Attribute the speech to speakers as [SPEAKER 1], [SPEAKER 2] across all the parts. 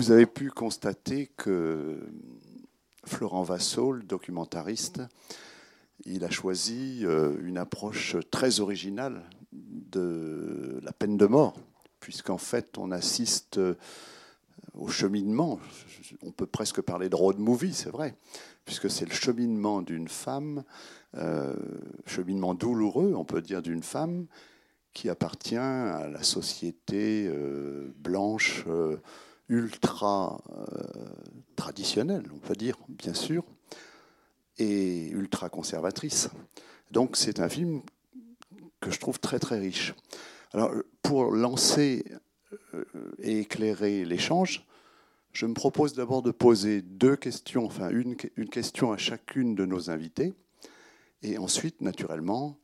[SPEAKER 1] Vous avez pu constater que Florent Vassol, le documentariste, il a choisi euh, une approche très originale de la peine de mort, puisqu'en fait on assiste euh, au cheminement, on peut presque parler de road movie, c'est vrai, puisque c'est le cheminement d'une femme, euh, cheminement douloureux, on peut dire, d'une femme qui appartient à la société blanche ultra traditionnelle, on peut dire, bien sûr, et ultra conservatrice. Donc c'est un film que je trouve très très riche. Alors pour lancer et éclairer l'échange, je me propose d'abord de poser deux questions, enfin une, une, question à chacune de nos invités, et ensuite, naturellement,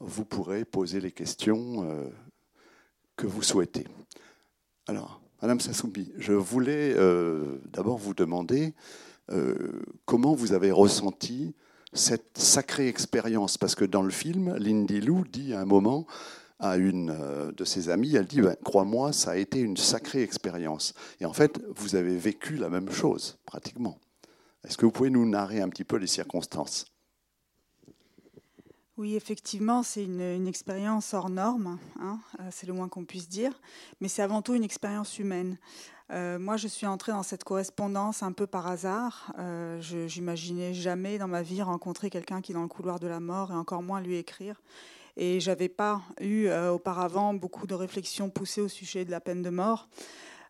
[SPEAKER 1] vous pourrez poser les questions euh, que vous souhaitez. Alors, Madame Sassoubi, je voulais euh, d'abord vous demander euh, comment vous avez ressenti cette sacrée expérience, parce que dans le film, Lindy Lou dit à un moment, à une euh, de ses amies, elle dit ben, Crois-moi, ça a été une sacrée expérience. Et en fait, vous avez vécu la même chose, pratiquement. Est-ce que vous pouvez nous narrer un petit peu les circonstances?
[SPEAKER 2] Oui, effectivement, c'est une, expérience hors norme, hein, euh, c'est le moins qu'on puisse dire, mais c'est avant tout une expérience humaine. Euh, moi, je suis entrée dans cette correspondance un peu par hasard. je n'imaginais jamais dans ma vie rencontrer quelqu'un qui est dans le couloir de la mort et encore moins lui écrire. Et j'avais pas eu euh, auparavant beaucoup de réflexions poussées au sujet de la peine de mort.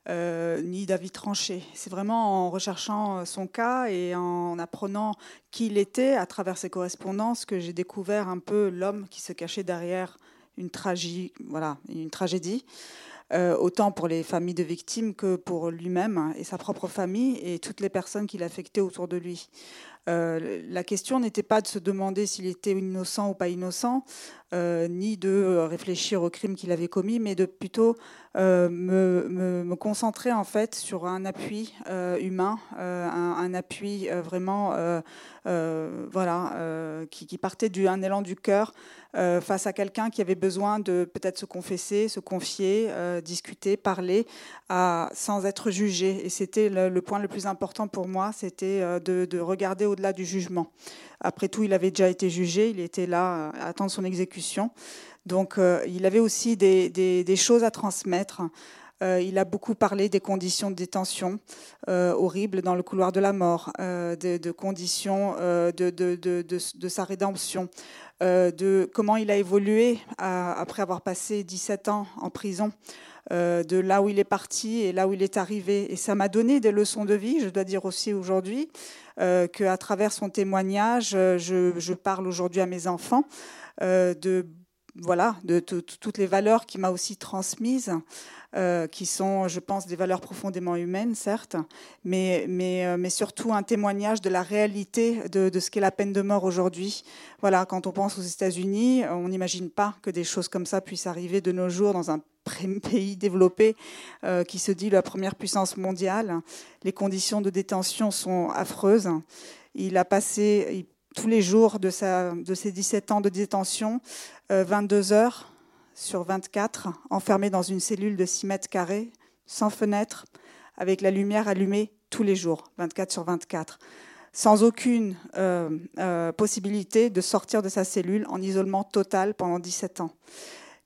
[SPEAKER 2] Euh, ni d'avis tranché. C'est vraiment en recherchant son cas et en apprenant qui il était à travers ses correspondances que j'ai découvert un peu l'homme qui se cachait derrière une, voilà, une tragédie. Euh, autant pour les familles de victimes que pour lui-même et sa propre famille et toutes les personnes qui l'affectaient autour de lui. Euh, la question n'était pas de se demander s'il était innocent ou pas innocent, euh, ni de réfléchir au crime qu'il avait commis, mais de plutôt euh, me, concentrer en fait sur un appui humain, un, appui vraiment, voilà, qui, partait d'un élan du cœur face à quelqu'un qui avait besoin de peut-être se confesser, se confier, discuter, parler, sans être jugé. Et c'était le, point le plus important pour moi, c'était de, de regarder au-delà du jugement. Après tout, il avait déjà été jugé, il était là à attendre son exécution. Donc euh, il avait aussi des, choses à transmettre. Euh, il a beaucoup parlé des conditions de détention euh, horribles dans le couloir de la mort, de, conditions de, sa rédemption, de comment il a évolué après avoir passé 17 ans en prison. de là où il est parti et là où il est arrivé. Et ça m'a donné des leçons de vie, je dois dire aussi aujourd'hui, euh, qu'à travers son témoignage, euh, je, parle aujourd'hui à mes enfants euh, de voilà, de toutes les valeurs qu'il m'a aussi transmises, qui sont, je pense, des valeurs profondément humaines, certes, mais, mais, mais surtout un témoignage de la réalité de, de ce qu'est la peine de mort aujourd'hui. Voilà, quand on pense aux États-Unis, on n'imagine pas que des choses comme ça puissent arriver de nos jours dans un pays développé euh, qui se dit la première puissance mondiale. Les conditions de détention sont affreuses. Il a passé tous les jours de, sa, de ses 17 ans de détention 22 euh, heures sur 24 enfermé dans une cellule de 6 mètres carrés, sans fenêtre, avec la lumière allumée tous les jours, 24 sur 24 sans aucune euh, possibilité de sortir de sa cellule en isolement total pendant 17 ans.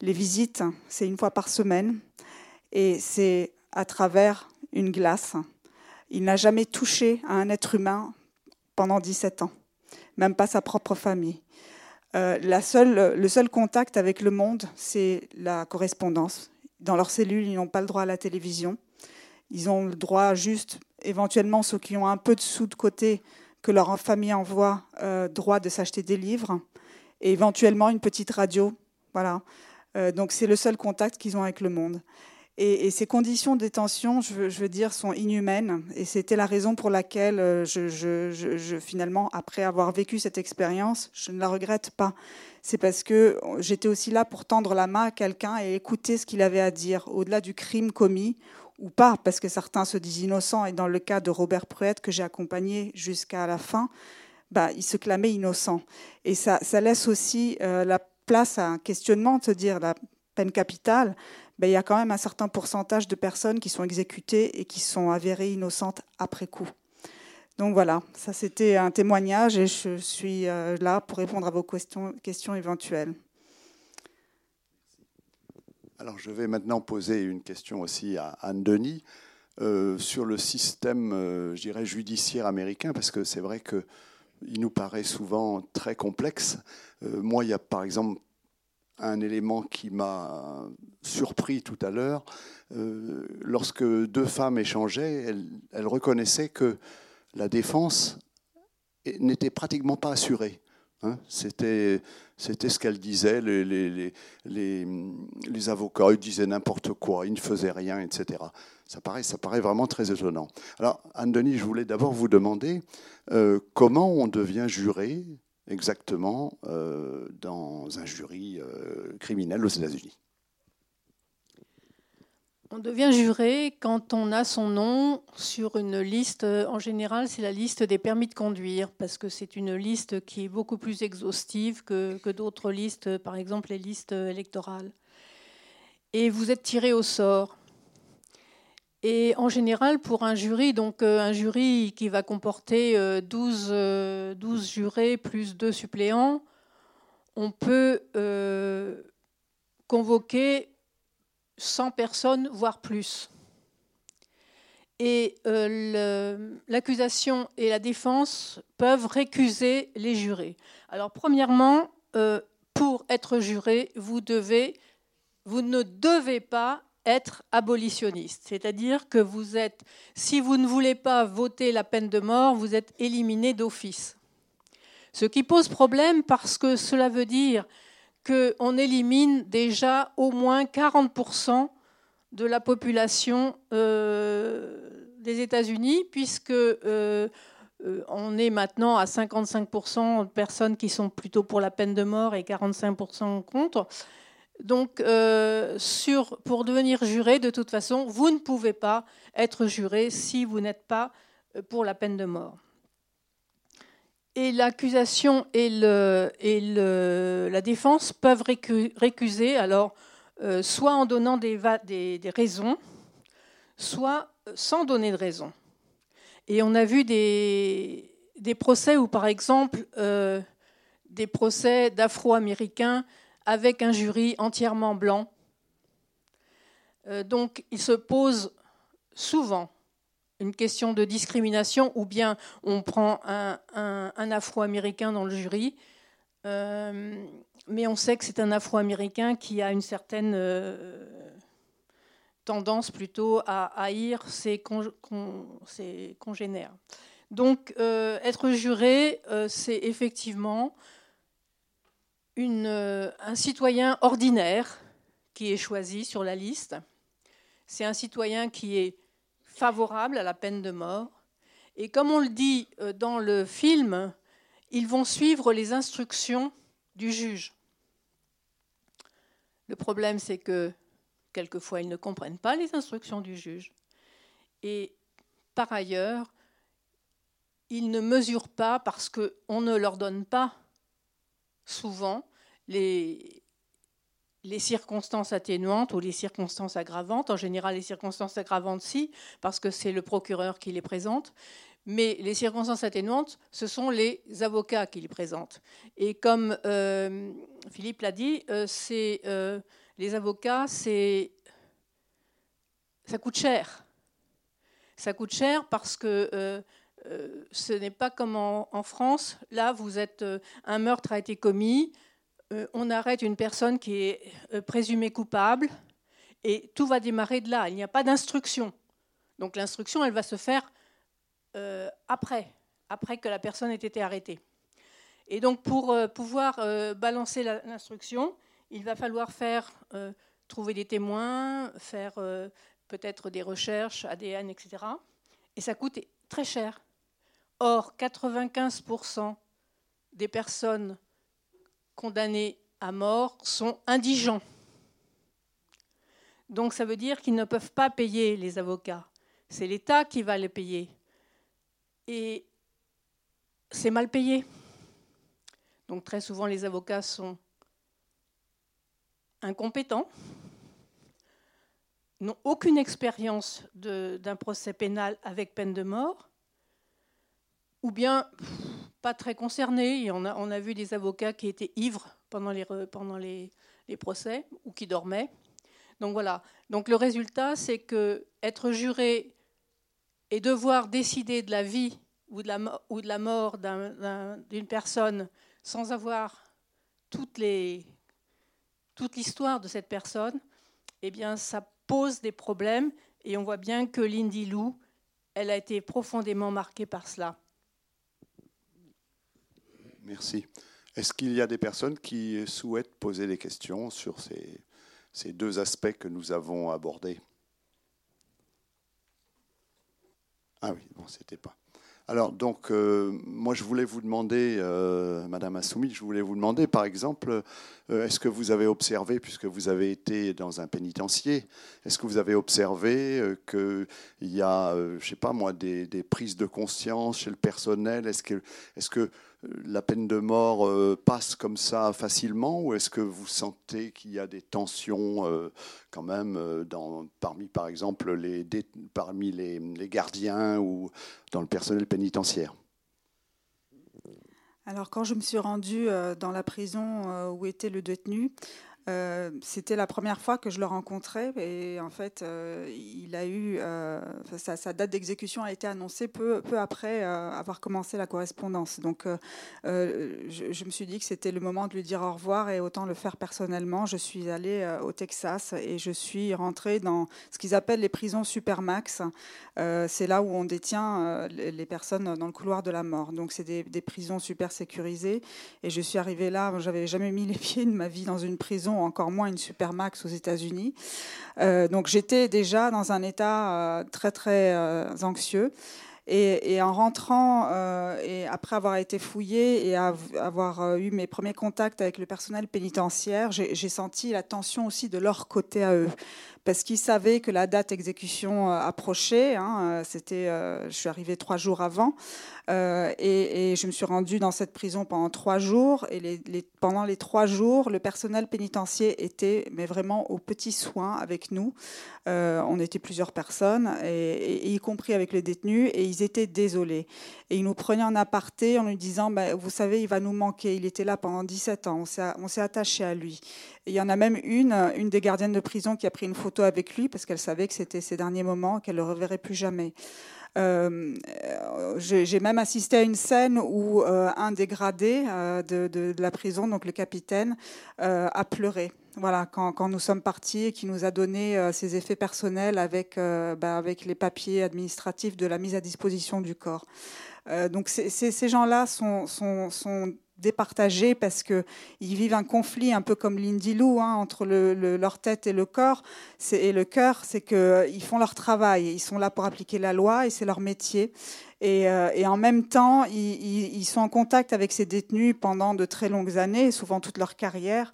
[SPEAKER 2] Les visites, c'est une fois par semaine et c'est à travers une glace. Il n'a jamais touché à un être humain pendant 17 ans, même pas sa propre famille. Euh, la seule, le seul contact avec le monde, c'est la correspondance. Dans leur cellule, ils n'ont pas le droit à la télévision. Ils ont le droit juste, éventuellement, ceux qui ont un peu de sous de côté, que leur famille envoie, euh, droit de s'acheter des livres, et éventuellement une petite radio. Voilà. Euh, donc c'est le seul contact qu'ils ont avec le monde. Et, ces conditions de détention, je veux, dire, sont inhumaines. Et c'était la raison pour laquelle, euh, finalement, après avoir vécu cette expérience, je ne la regrette pas. C'est parce que j'étais aussi là pour tendre la main à quelqu'un et écouter ce qu'il avait à dire, au-delà du crime commis ou pas, parce que certains se disent innocents. Et dans le cas de Robert Pruette, que j'ai accompagné jusqu'à la fin, bah, il se clamait innocent. Et ça, ça laisse aussi euh, la place à un questionnement, de se dire la peine capitale, ben, il y a quand même un certain pourcentage de personnes qui sont exécutées et qui sont avérées innocentes après coup. Donc voilà, ça c'était un témoignage et je suis euh, là pour répondre à vos questions, éventuelles.
[SPEAKER 1] Alors je vais maintenant poser une question aussi à Anne Denis euh, sur le système, euh, je dirais, judiciaire américain, parce que c'est vrai qu'il nous paraît souvent très complexe. moi, il y a par exemple un élément qui m'a surpris tout à l'heure. lorsque deux femmes échangeaient, elles, reconnaissaient que la défense n'était pratiquement pas assurée. Hein. C'était, c'était ce qu'elle disait, les, les, les, les, avocats, ils disaient n'importe quoi, ils ne faisaient rien, etc. Ça paraît, ça paraît vraiment très étonnant. Alors, Anne-Denis, je voulais d'abord vous demander euh, comment on devient juré exactement euh, dans un jury euh, criminel aux États-Unis.
[SPEAKER 3] On devient juré quand on a son nom sur une liste. En général, c'est la liste des permis de conduire, parce que c'est une liste qui est beaucoup plus exhaustive que, d'autres listes, par exemple les listes électorales. Et vous êtes tiré au sort. Et en général, pour un jury, donc euh, un jury qui va comporter 12, euh, 12 euh, jurés plus deux suppléants, on peut convoquer 100 personnes, voire plus. Et l'accusation et la défense peuvent récuser les jurés. Alors, premièrement, pour être juré, vous, devez, vous ne devez pas être abolitionniste. C'est-à-dire que vous êtes, si vous ne voulez pas voter la peine de mort, vous êtes éliminé d'office. Ce qui pose problème parce que cela veut dire qu'on élimine déjà au moins 40% de la population euh, des États-Unis, puisque euh, euh, on est maintenant à 55% de personnes qui sont plutôt pour la peine de mort et 45% contre. Donc, sur, pour devenir juré, de toute façon, vous ne pouvez pas être juré si vous n'êtes pas pour la peine de mort. Et l'accusation et, la défense peuvent récuser, alors, euh, soit en donnant des, raisons, soit sans donner de raison. Et on a vu des, procès où, par exemple, euh, des procès d'Afro-Américains avec un jury entièrement blanc. Euh, donc, il se pose souvent une question de discrimination ou bien on prend un, Afro-Américain dans le jury. Euh, mais on sait que c'est un Afro-Américain qui a une certaine euh, tendance plutôt à haïr ses, congénères. Donc être juré, c'est effectivement une, un citoyen ordinaire qui est choisi sur la liste. C'est un citoyen qui est favorable à la peine de mort. Et comme on le dit euh, dans le film, ils vont suivre les instructions du juge. Le problème, c'est que quelquefois, ils ne comprennent pas les instructions du juge. Et par ailleurs, ils ne mesurent pas, parce qu'on ne leur donne pas souvent les, circonstances atténuantes ou les circonstances aggravantes. En général, les circonstances aggravantes, si, parce que c'est le procureur qui les présente. Mais les circonstances atténuantes, ce sont les avocats qui les présentent. Et comme euh, Philippe l'a dit, euh, euh, les avocats, ça coûte cher. Ça coûte cher parce que ce n'est pas comme en, en, France. Là, vous êtes, un meurtre a été commis, on arrête une personne qui est euh, présumée coupable et tout va démarrer de là. Il n'y a pas d'instruction. Donc l'instruction, elle va se faire euh, après, après que la personne ait été arrêtée. Et donc pour pouvoir balancer l'instruction, il va falloir faire trouver des témoins, faire peut-être des recherches, ADN, etc. Et ça coûte très cher. Or, 95% des personnes condamnés à mort sont indigents. Donc ça veut dire qu'ils ne peuvent pas payer les avocats. C'est l'État qui va les payer. Et c'est mal payé. Donc très souvent les avocats sont incompétents. n'ont aucune expérience d'un procès pénal avec peine de mort, ou bien pas très concernés. On a, vu des avocats qui étaient ivres pendant les, procès ou qui dormaient. Donc voilà. Donc le résultat, c'est que être juré et devoir décider de la vie ou de la, mort d'une personne sans avoir toute l'histoire de cette personne, eh bien, ça pose des problèmes. Et on voit bien que Lindy Lou, elle a été profondément marquée par cela.
[SPEAKER 1] Merci. Est-ce qu'il y a des personnes qui souhaitent poser des questions sur ces, deux aspects que nous avons abordés? Ah oui, bon, c'était pas. Alors, donc, euh, moi, je voulais vous demander, euh, Madame Assoumi, je voulais vous demander, par exemple, euh, est-ce que vous avez observé, puisque vous avez été dans un pénitencier, est-ce que vous avez observé qu'il y a, je ne sais pas moi, des, prises de conscience chez le personnel? Est-ce que la peine de mort euh, passe comme ça facilement ou est-ce que vous sentez qu'il y a des tensions euh, quand même euh, parmi, par exemple, les, parmi les, les, gardiens ou dans le personnel pénitentiaire?
[SPEAKER 2] Alors, quand je me suis rendue dans la prison où était le détenu, euh, c'était la première fois que je le rencontrais et en fait, euh, il a eu euh, sa, date d'exécution a été annoncée peu, peu après avoir commencé la correspondance. Donc, je, me suis dit que c'était le moment de lui dire au revoir et autant le faire personnellement. Je suis allée au Texas et je suis rentrée dans ce qu'ils appellent les prisons supermax. c'est là où on détient les personnes dans le couloir de la mort. Donc, c'est des, des prisons super sécurisées. Et je suis arrivée là, j'avais jamais mis les pieds de ma vie dans une prison encore moins une supermax aux États-Unis. Euh, donc j'étais déjà dans un état euh, très très euh, anxieux. Et, en rentrant, et après avoir été fouillé et avoir eu mes premiers contacts avec le personnel pénitentiaire, j'ai senti la tension aussi de leur côté à eux parce qu'ils savaient que la date d'exécution approchait. Hein, c'était, je suis arrivée trois jours avant. Euh, et, je me suis rendue dans cette prison pendant trois jours. Et pendant les trois jours, le personnel pénitentiaire était mais vraiment aux petits soins avec nous. Euh, on était plusieurs personnes, y compris avec les détenus, et ils étaient désolés. Et ils nous prenaient en aparté en nous disant, bah, vous savez, il va nous manquer. Il était là pendant 17 ans. On s'est attaché à lui. Il y en a même une, une des gardiennes de prison qui a pris une photo avec lui parce qu'elle savait que c'était ses derniers moments, qu'elle ne le reverrait plus jamais. Euh, j'ai même assisté à une scène où euh, un des gradés euh, de, la prison, donc le capitaine, a pleuré. Voilà, quand, nous sommes partis et qui nous a donné ses effets personnels avec, bah, avec les papiers administratifs de la mise à disposition du corps. donc ces gens-là sont départagés parce qu'ils vivent un conflit un peu comme l'Indilou hein, entre le, leur tête et le corps. Et le cœur, c'est qu'ils font leur travail, ils sont là pour appliquer la loi et c'est leur métier. Et, euh, en même temps, ils, sont en contact avec ces détenus pendant de très longues années, souvent toute leur carrière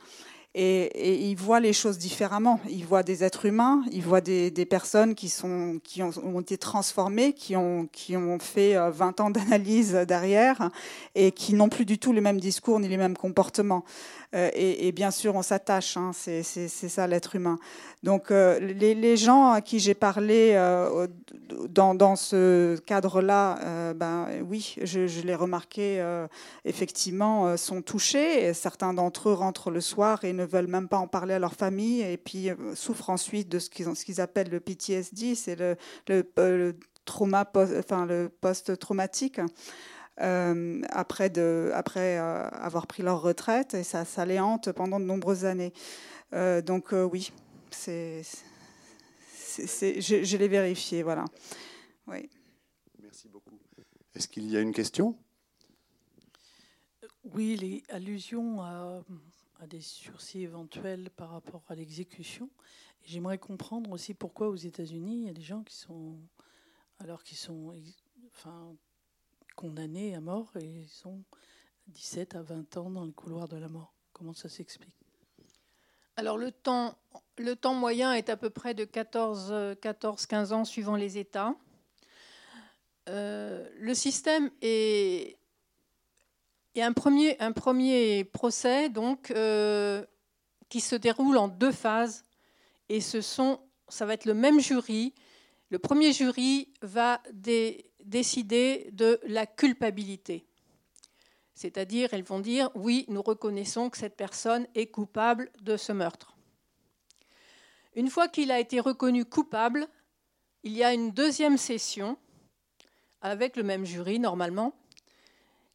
[SPEAKER 2] et, ils voient les choses différemment. Ils voient des êtres humains, ils voient des, personnes qui, sont, qui ont, été transformées, qui ont, qui ont fait 20 euh, ans d'analyse derrière et qui n'ont plus du tout le même discours ni les mêmes comportements. Euh, et, bien sûr, on s'attache, hein, c'est ça l'être humain. Donc euh, les, gens à qui j'ai parlé euh, dans, ce cadre-là, ben, oui, je, l'ai remarqué, effectivement, sont touchés. certains d'entre eux rentrent le soir et ne veulent même pas en parler à leur famille et puis souffrent ensuite de ce qu'ils appellent le PTSD, c'est le, trauma, enfin, le post-traumatique. Euh, après, de, après euh, avoir pris leur retraite et ça, ça les hante pendant de nombreuses années. Euh, donc oui, c'est, je, je l'ai vérifié, voilà. Oui.
[SPEAKER 1] Merci beaucoup. Est-ce qu'il y a une question?
[SPEAKER 4] Oui, les allusions à, à, des sursis éventuels par rapport à l'exécution. J'aimerais comprendre aussi pourquoi aux États-Unis, il y a des gens qui sont, alors qu'ils sont, enfin, condamnés à mort et ils sont 17 à 20 ans dans le couloir de la mort. Comment ça s'explique?
[SPEAKER 3] Alors le temps, le temps moyen est à peu près de 14-15 ans suivant les États. Euh, le système est, un, premier, un premier procès donc, euh, qui se déroule en deux phases et ce sont ça va être le même jury. Le premier jury va décider de la culpabilité. C'est-à-dire, elles vont dire, oui, nous reconnaissons que cette personne est coupable de ce meurtre. Une fois qu'il a été reconnu coupable, il y a une deuxième session, avec le même jury normalement,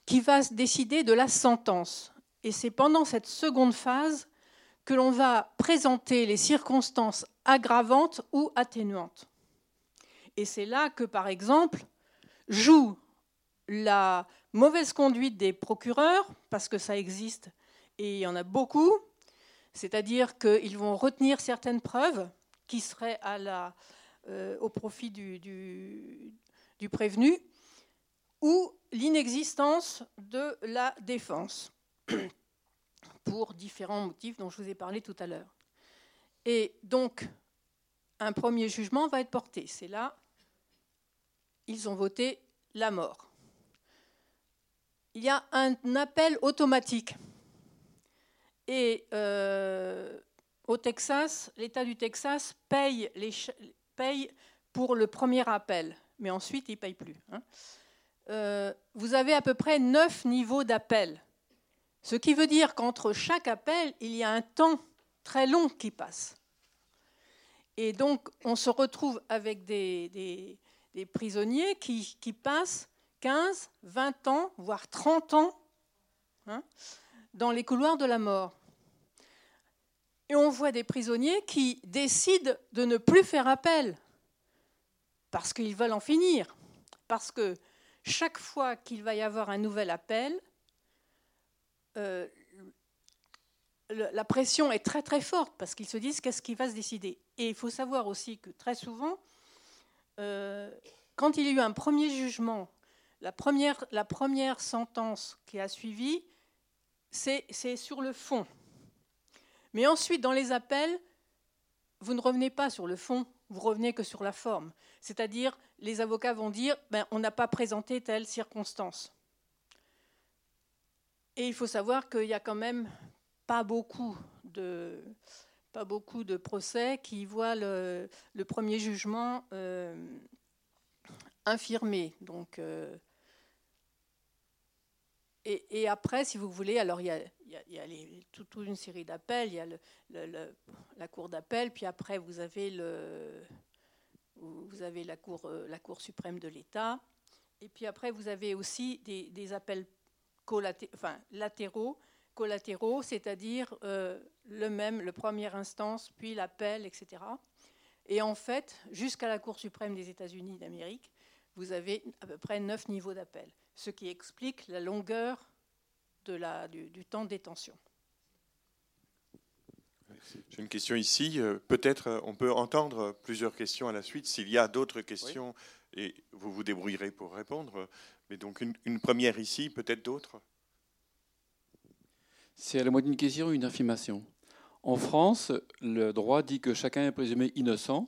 [SPEAKER 3] qui va décider de la sentence. Et c'est pendant cette seconde phase que l'on va présenter les circonstances aggravantes ou atténuantes. Et c'est là que, par exemple, joue la mauvaise conduite des procureurs, parce que ça existe et il y en a beaucoup, c'est-à-dire qu'ils vont retenir certaines preuves qui seraient euh, au profit du prévenu, ou l'inexistence de la défense, pour différents motifs dont je vous ai parlé tout à l'heure. Et donc, un premier jugement va être porté. C'est là, ils ont voté la mort. Il y a un appel automatique. Et euh, au Texas, l'État du Texas paye, pour le premier appel, mais ensuite il ne paye plus. Hein. Euh, vous avez à peu près neuf niveaux d'appel. Ce qui veut dire qu'entre chaque appel, il y a un temps très long qui passe. Et donc, on se retrouve avec des, prisonniers qui, passent 15, 20 ans, voire 30 ans hein, dans les couloirs de la mort. Et on voit des prisonniers qui décident de ne plus faire appel parce qu'ils veulent en finir. Parce que chaque fois qu'il va y avoir un nouvel appel, euh, la pression est très très forte parce qu'ils se disent qu'est-ce qui va se décider? Et il faut savoir aussi que très souvent, euh, quand il y a eu un premier jugement, la première, la première sentence qui a suivi, c'est sur le fond. Mais ensuite, dans les appels, vous ne revenez pas sur le fond, vous revenez que sur la forme. C'est-à-dire, les avocats vont dire, ben, on n'a pas présenté telle circonstance. Et il faut savoir qu'il n'y a quand même pas beaucoup de, pas beaucoup de procès qui voient le, premier jugement euh, infirmé. Donc, euh, et, après, si vous voulez, alors il y a, toute, une série d'appels. Il y a la cour d'appel, puis après vous avez, euh, la Cour suprême de l'État, et puis après vous avez aussi des, appels latéraux, collatéraux, c'est-à-dire euh, le même, le première instance, puis l'appel, etc. Et en fait, jusqu'à la Cour suprême des États-Unis d'Amérique, vous avez à peu près neuf niveaux d'appel, ce qui explique la longueur de la, du, temps de détention.
[SPEAKER 5] J'ai une question ici. Euh, peut-être euh, on peut entendre plusieurs questions à la suite. S'il y a d'autres questions, et vous vous débrouillerez pour répondre. Mais donc une, première ici, peut-être d'autres?
[SPEAKER 6] C'est à la moitié d'une question ou une affirmation. En France, le droit dit que chacun est présumé innocent,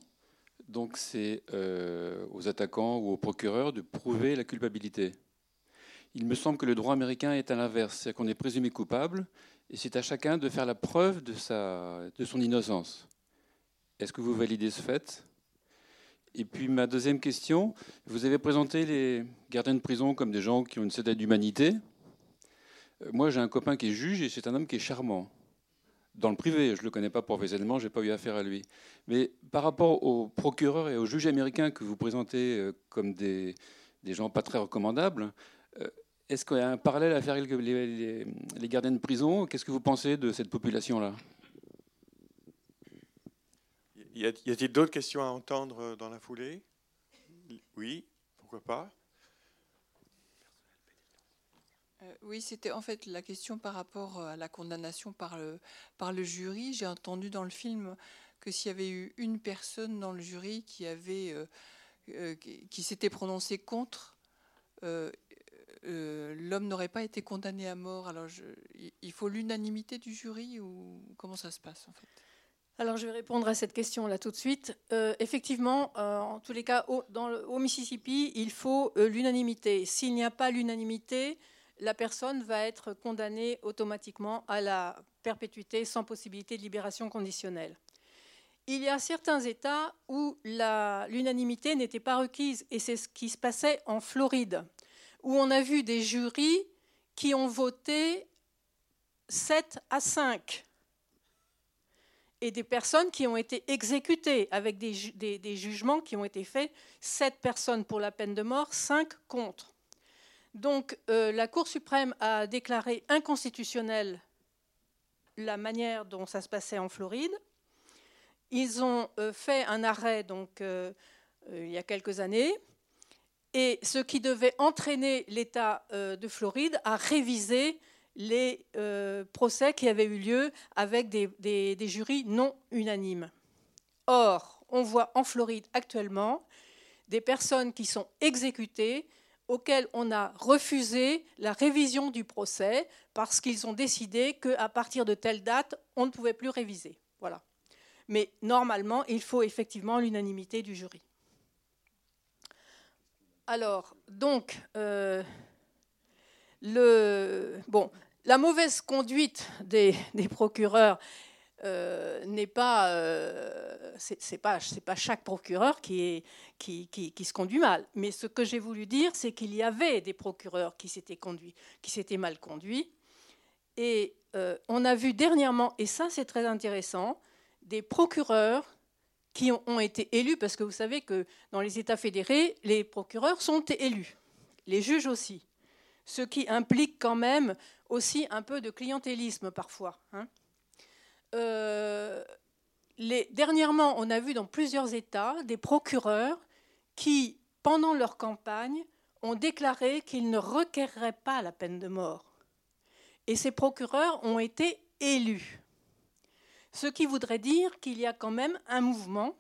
[SPEAKER 6] donc c'est euh, aux attaquants ou aux procureurs de prouver la culpabilité. Il me semble que le droit américain est à l'inverse, c'est qu'on est présumé coupable et c'est à chacun de faire la preuve de, son innocence. Est-ce que vous validez ce fait? Et puis ma deuxième question, vous avez présenté les gardiens de prison comme des gens qui ont une certaine humanité. Euh, moi, j'ai un copain qui est juge et c'est un homme qui est charmant. Dans le privé, je ne le connais pas professionnellement, je n'ai pas eu affaire à lui. Mais par rapport aux procureurs et aux juges américains que vous présentez euh, comme des, gens pas très recommandables, euh, est-ce qu'il y a un parallèle à faire avec les, les gardiens de prison? Qu'est-ce que vous pensez de cette population-là?
[SPEAKER 5] Y a-t-il d'autres questions à entendre dans la foulée? Oui, pourquoi pas?
[SPEAKER 7] Euh, oui, c'était en fait la question par rapport euh, à la condamnation par le, par le jury. J'ai entendu dans le film que s'il y avait eu une personne dans le jury qui avait qui s'était prononcée contre, l'homme n'aurait pas été condamné à mort. Alors, il faut l'unanimité du jury ou comment ça se passe en fait?
[SPEAKER 3] Alors je vais répondre à cette question là tout de suite. Euh, effectivement, euh, en tous les cas, au, Mississippi, il faut euh, l'unanimité. S'il n'y a pas l'unanimité, la personne va être condamnée automatiquement à la perpétuité sans possibilité de libération conditionnelle. il y a certains États où l'unanimité n'était pas requise, et c'est ce qui se passait en Floride, où on a vu des jurys qui ont voté 7 à 5, et des personnes qui ont été exécutées avec des, jugements qui ont été faits, 7 personnes pour la peine de mort, 5 contre. Donc euh, la Cour suprême a déclaré inconstitutionnelle la manière dont ça se passait en Floride. Ils ont euh, fait un arrêt euh, il y a quelques années, et ce qui devait entraîner l'État de Floride à réviser les procès qui avaient eu lieu avec des, jurys non unanimes. Or, on voit en Floride actuellement des personnes qui sont exécutées auxquelles on a refusé la révision du procès parce qu'ils ont décidé qu'à partir de telle date, on ne pouvait plus réviser. Mais normalement, il faut effectivement l'unanimité du jury. Alors, donc, euh, la mauvaise conduite des, procureurs euh, n'est pas, euh, c'est pas, pas chaque procureur qui, qui, qui, se conduit mal. Mais ce que j'ai voulu dire, c'est qu'il y avait des procureurs qui s'étaient conduits, qui s'étaient mal conduits. Et on a vu dernièrement, et ça c'est très intéressant, des procureurs qui ont été élus, parce que vous savez que dans les États fédérés, les procureurs sont élus, les juges aussi, ce qui implique quand même aussi un peu de clientélisme parfois. Hein. Euh, dernièrement, on a vu dans plusieurs États des procureurs qui, pendant leur campagne, ont déclaré qu'ils ne requerraient pas la peine de mort. Et ces procureurs ont été élus. Ce qui voudrait dire qu'il y a quand même un mouvement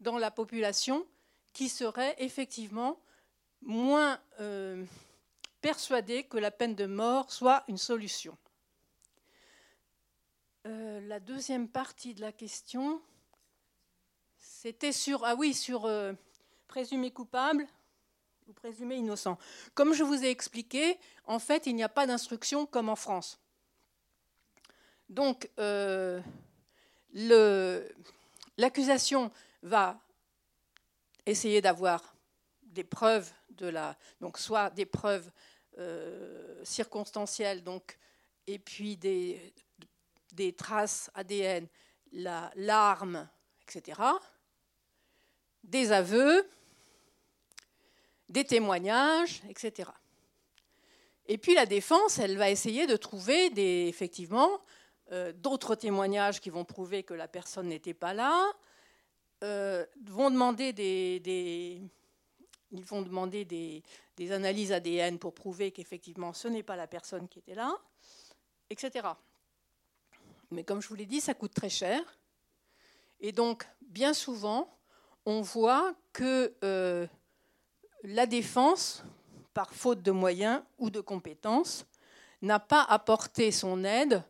[SPEAKER 3] dans la population qui serait effectivement moins euh, persuadé que la peine de mort soit une solution. Euh, la deuxième partie de la question, c'était sur ah oui sur euh, présumé coupable ou présumé innocent. Comme je vous ai expliqué, en fait, il n'y a pas d'instruction comme en France. Donc, euh, l'accusation va essayer d'avoir des preuves de la, donc soit des preuves circonstancielles, donc, et puis des, des traces ADN, l'arme, etc., des aveux, des témoignages, etc. Et puis la défense, elle va essayer de trouver des, effectivement euh, d'autres témoignages qui vont prouver que la personne n'était pas là, euh, vont demander des, ils vont demander des, analyses ADN pour prouver qu'effectivement ce n'est pas la personne qui était là, etc. Mais comme je vous l'ai dit, ça coûte très cher. Et donc, bien souvent, on voit que euh, la défense, par faute de moyens ou de compétences, n'a pas apporté son aide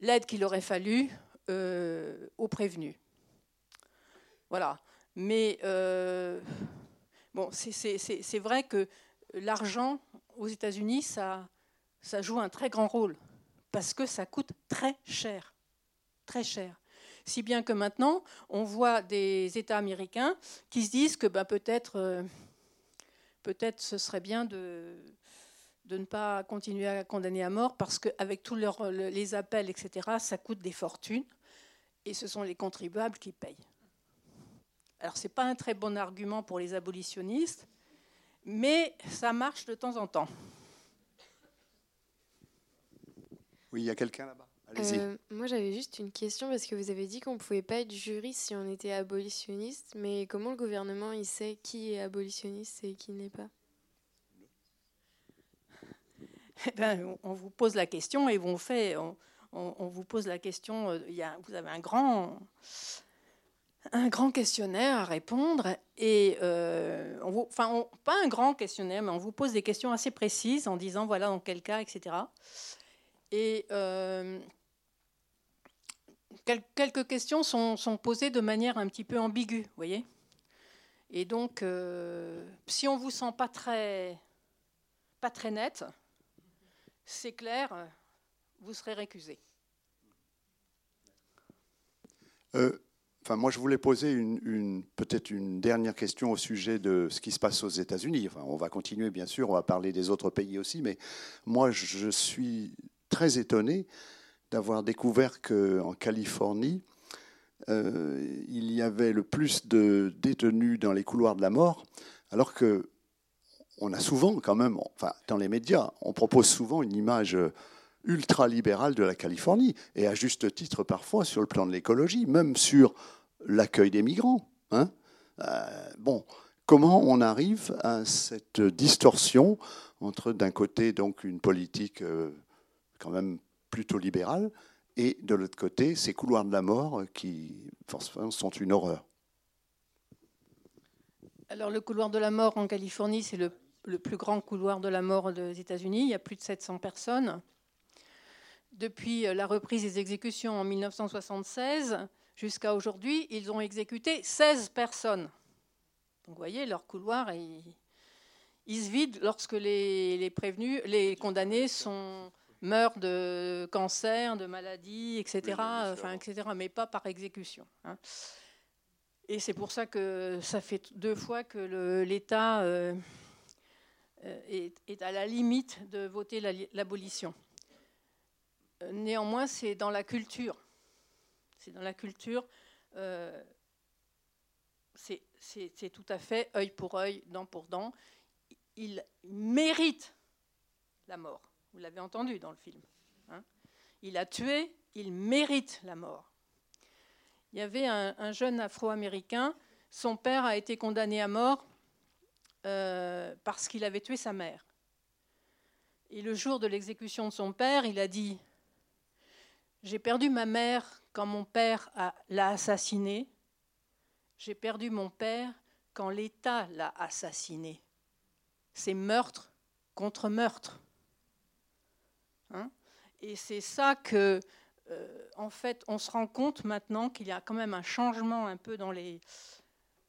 [SPEAKER 3] l'aide qu'il aurait fallu euh, aux prévenus. Voilà. Mais euh, bon, c'est vrai que l'argent aux États-Unis, ça, ça joue un très grand rôle parce que ça coûte très cher, très cher. Si bien que maintenant, on voit des États américains qui se disent que ben, peut-être, euh, peut-être ce serait bien de de ne pas continuer à condamner à mort parce qu'avec tous les appels, etc., ça coûte des fortunes et ce sont les contribuables qui payent. Alors ce n'est pas un très bon argument pour les abolitionnistes, mais ça marche de temps en temps.
[SPEAKER 1] Oui, il y a quelqu'un là-bas.
[SPEAKER 8] Euh, moi, j'avais juste une question parce que vous avez dit qu'on ne pouvait pas être juriste si on était abolitionniste, mais comment le gouvernement il sait qui est abolitionniste et qui n'est pas?
[SPEAKER 3] Eh ben, on vous pose la question et on, fait, on, vous pose la question. Euh, il y a, vous avez un grand, un grand questionnaire à répondre et euh, on vous, enfin pas un grand questionnaire, mais on vous pose des questions assez précises en disant voilà dans quel cas, etc. Et euh, quelques questions sont, posées de manière un petit peu ambiguë, vous voyez? Et donc, si on vous sent pas très, pas très net, c'est clair, vous serez récusé.
[SPEAKER 1] Euh, Enfin, moi, je voulais poser une, peut-être une dernière question au sujet de ce qui se passe aux États-Unis. On va continuer, bien sûr, on va parler des autres pays aussi, mais moi, je suis très étonné d'avoir découvert qu'en Californie, euh, il y avait le plus de détenus dans les couloirs de la mort, alors que on a souvent, quand même, enfin, dans les médias, on propose souvent une image ultra-libérale de la Californie, et à juste titre parfois sur le plan de l'écologie, même sur l'accueil des migrants. Hein euh, bon, comment on arrive à cette distorsion entre d'un côté donc une politique euh, quand même plutôt libérale et de l'autre côté ces couloirs de la mort qui forcément sont une horreur.
[SPEAKER 3] Alors le couloir de la mort en Californie, c'est le, plus grand couloir de la mort des États-Unis. Il y a plus de 700 personnes. Depuis euh, la reprise des exécutions en 1976 jusqu'à aujourd'hui, ils ont exécuté 16 personnes. Donc vous voyez, leur couloir, il, se vide lorsque les, prévenus, les condamnés sont, meurent de cancer, de maladie, etc., enfin, etc., mais pas par exécution. Hein. Et c'est pour ça que ça fait deux fois que l'État euh, euh, est, est, à la limite de voter l'abolition. Néanmoins, c'est dans la culture. C'est dans la culture. Euh, c'est tout à fait œil pour œil, dent pour dent. Il mérite la mort. Vous l'avez entendu dans le film. Hein. il a tué, il mérite la mort. Il y avait un, jeune afro-américain, son père a été condamné à mort euh, parce qu'il avait tué sa mère. Et le jour de l'exécution de son père, il a dit j'ai perdu ma mère quand mon père l'a assassinée. J'ai perdu mon père quand l'État l'a assassiné. C'est meurtre contre meurtre. Et c'est ça que, euh, en fait, on se rend compte maintenant qu'il y a quand même un changement un peu dans les,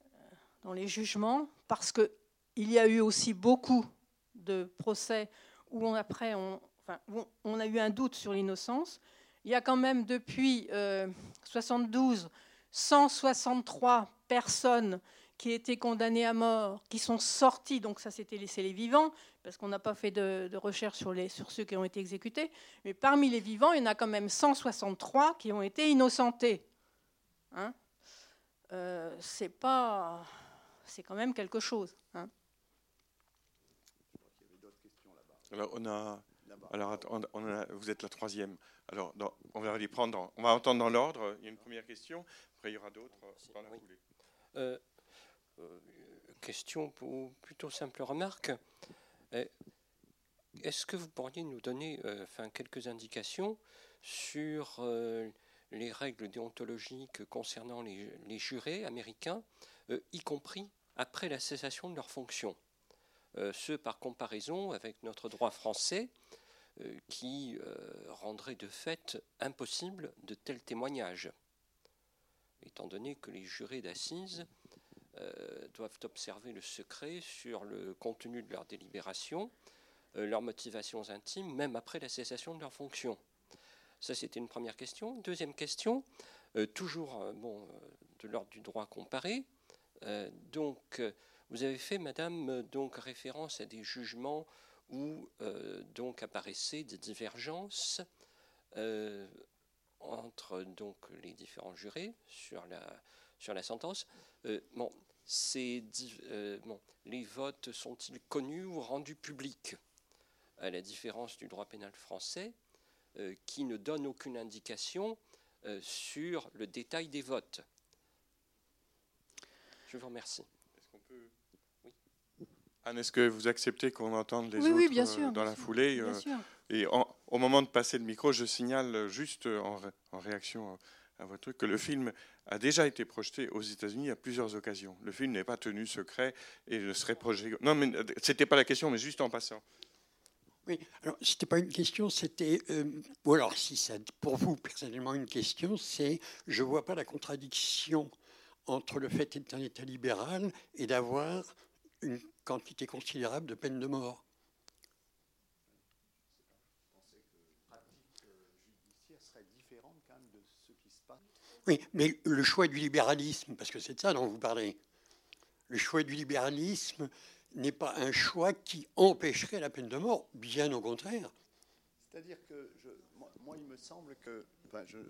[SPEAKER 3] euh, dans les jugements, parce qu'il y a eu aussi beaucoup de procès où on, après enfin, on a eu un doute sur l'innocence, il y a quand même depuis 72 euh, 163 personnes qui étaient condamnées à mort, qui sont sorties, donc ça c'était laissé les vivants, parce qu'on n'a pas fait de, recherche sur, les, sur ceux qui ont été exécutés, mais parmi les vivants, il y en a quand même 163 qui ont été innocentés. Hein? Euh, c'est pas, c'est quand même quelque chose. Hein
[SPEAKER 5] Alors on a, alors on a, vous êtes la troisième. Alors, on va les prendre. on va entendre dans l'ordre. Il y a une première question. Après, il y aura d'autres dans la foulée.
[SPEAKER 9] Euh, question pour plutôt simple remarque. Euh, est-ce que vous pourriez nous donner enfin, quelques indications sur les règles déontologiques concernant les, les jurés américains, y compris après la cessation de leur fonction Ce par comparaison avec notre droit français, euh, qui euh, rendrait de fait impossible de tels témoignages, étant donné que les jurés d'assises euh, doivent observer le secret sur le contenu de leur délibération, leurs motivations intimes, même après la cessation de leur fonction. Ça, c'était une première question. Deuxième question, toujours bon, de l'ordre du droit comparé. donc, vous avez fait, Madame, donc référence à des jugements où euh, donc apparaissaient des divergences euh, entre donc les différents jurés sur la, sur la sentence. Euh, bon, bon, les votes sont-ils connus ou rendus publics? À la différence du droit pénal français, qui ne donne aucune indication sur le détail des votes. Je vous remercie.
[SPEAKER 5] Anne, est-ce que vous acceptez qu'on entende les autres euh, dans la foulée euh, Et au moment de passer le micro, je signale juste en, réaction à, votre truc que le film a déjà été projeté aux États-Unis à plusieurs occasions. Le film n'est pas tenu secret et ne serait projeté. Non, mais euh, c'était pas la question, mais juste en passant.
[SPEAKER 10] Oui, alors c'était pas une question, c'était. ou alors, si c'est pour vous personnellement une question, c'est je vois pas la contradiction entre le fait d'être un État libéral et d'avoir une quantité considérable de peine de mort. Oui, mais le choix du libéralisme, parce que c'est de ça dont vous parlez, le choix du libéralisme n'est pas un choix qui empêcherait la peine de mort, bien au contraire.
[SPEAKER 1] C'est-à-dire que moi, il me semble que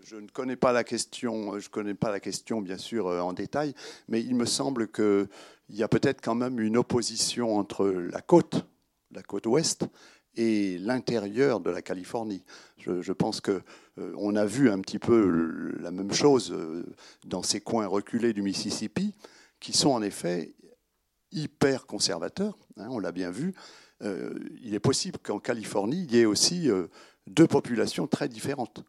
[SPEAKER 1] je, ne connais pas la question, je connais pas la question bien sûr euh, en détail, mais il me semble qu'il y a peut-être quand même une opposition entre la côte, la côte ouest, et l'intérieur de la Californie. Je, pense que euh, on a vu un petit peu la même chose euh, dans ces coins reculés du Mississippi, qui sont en effet hyper conservateurs. Hein, on l'a bien vu. il est possible qu'en Californie, il y ait aussi deux populations très différentes.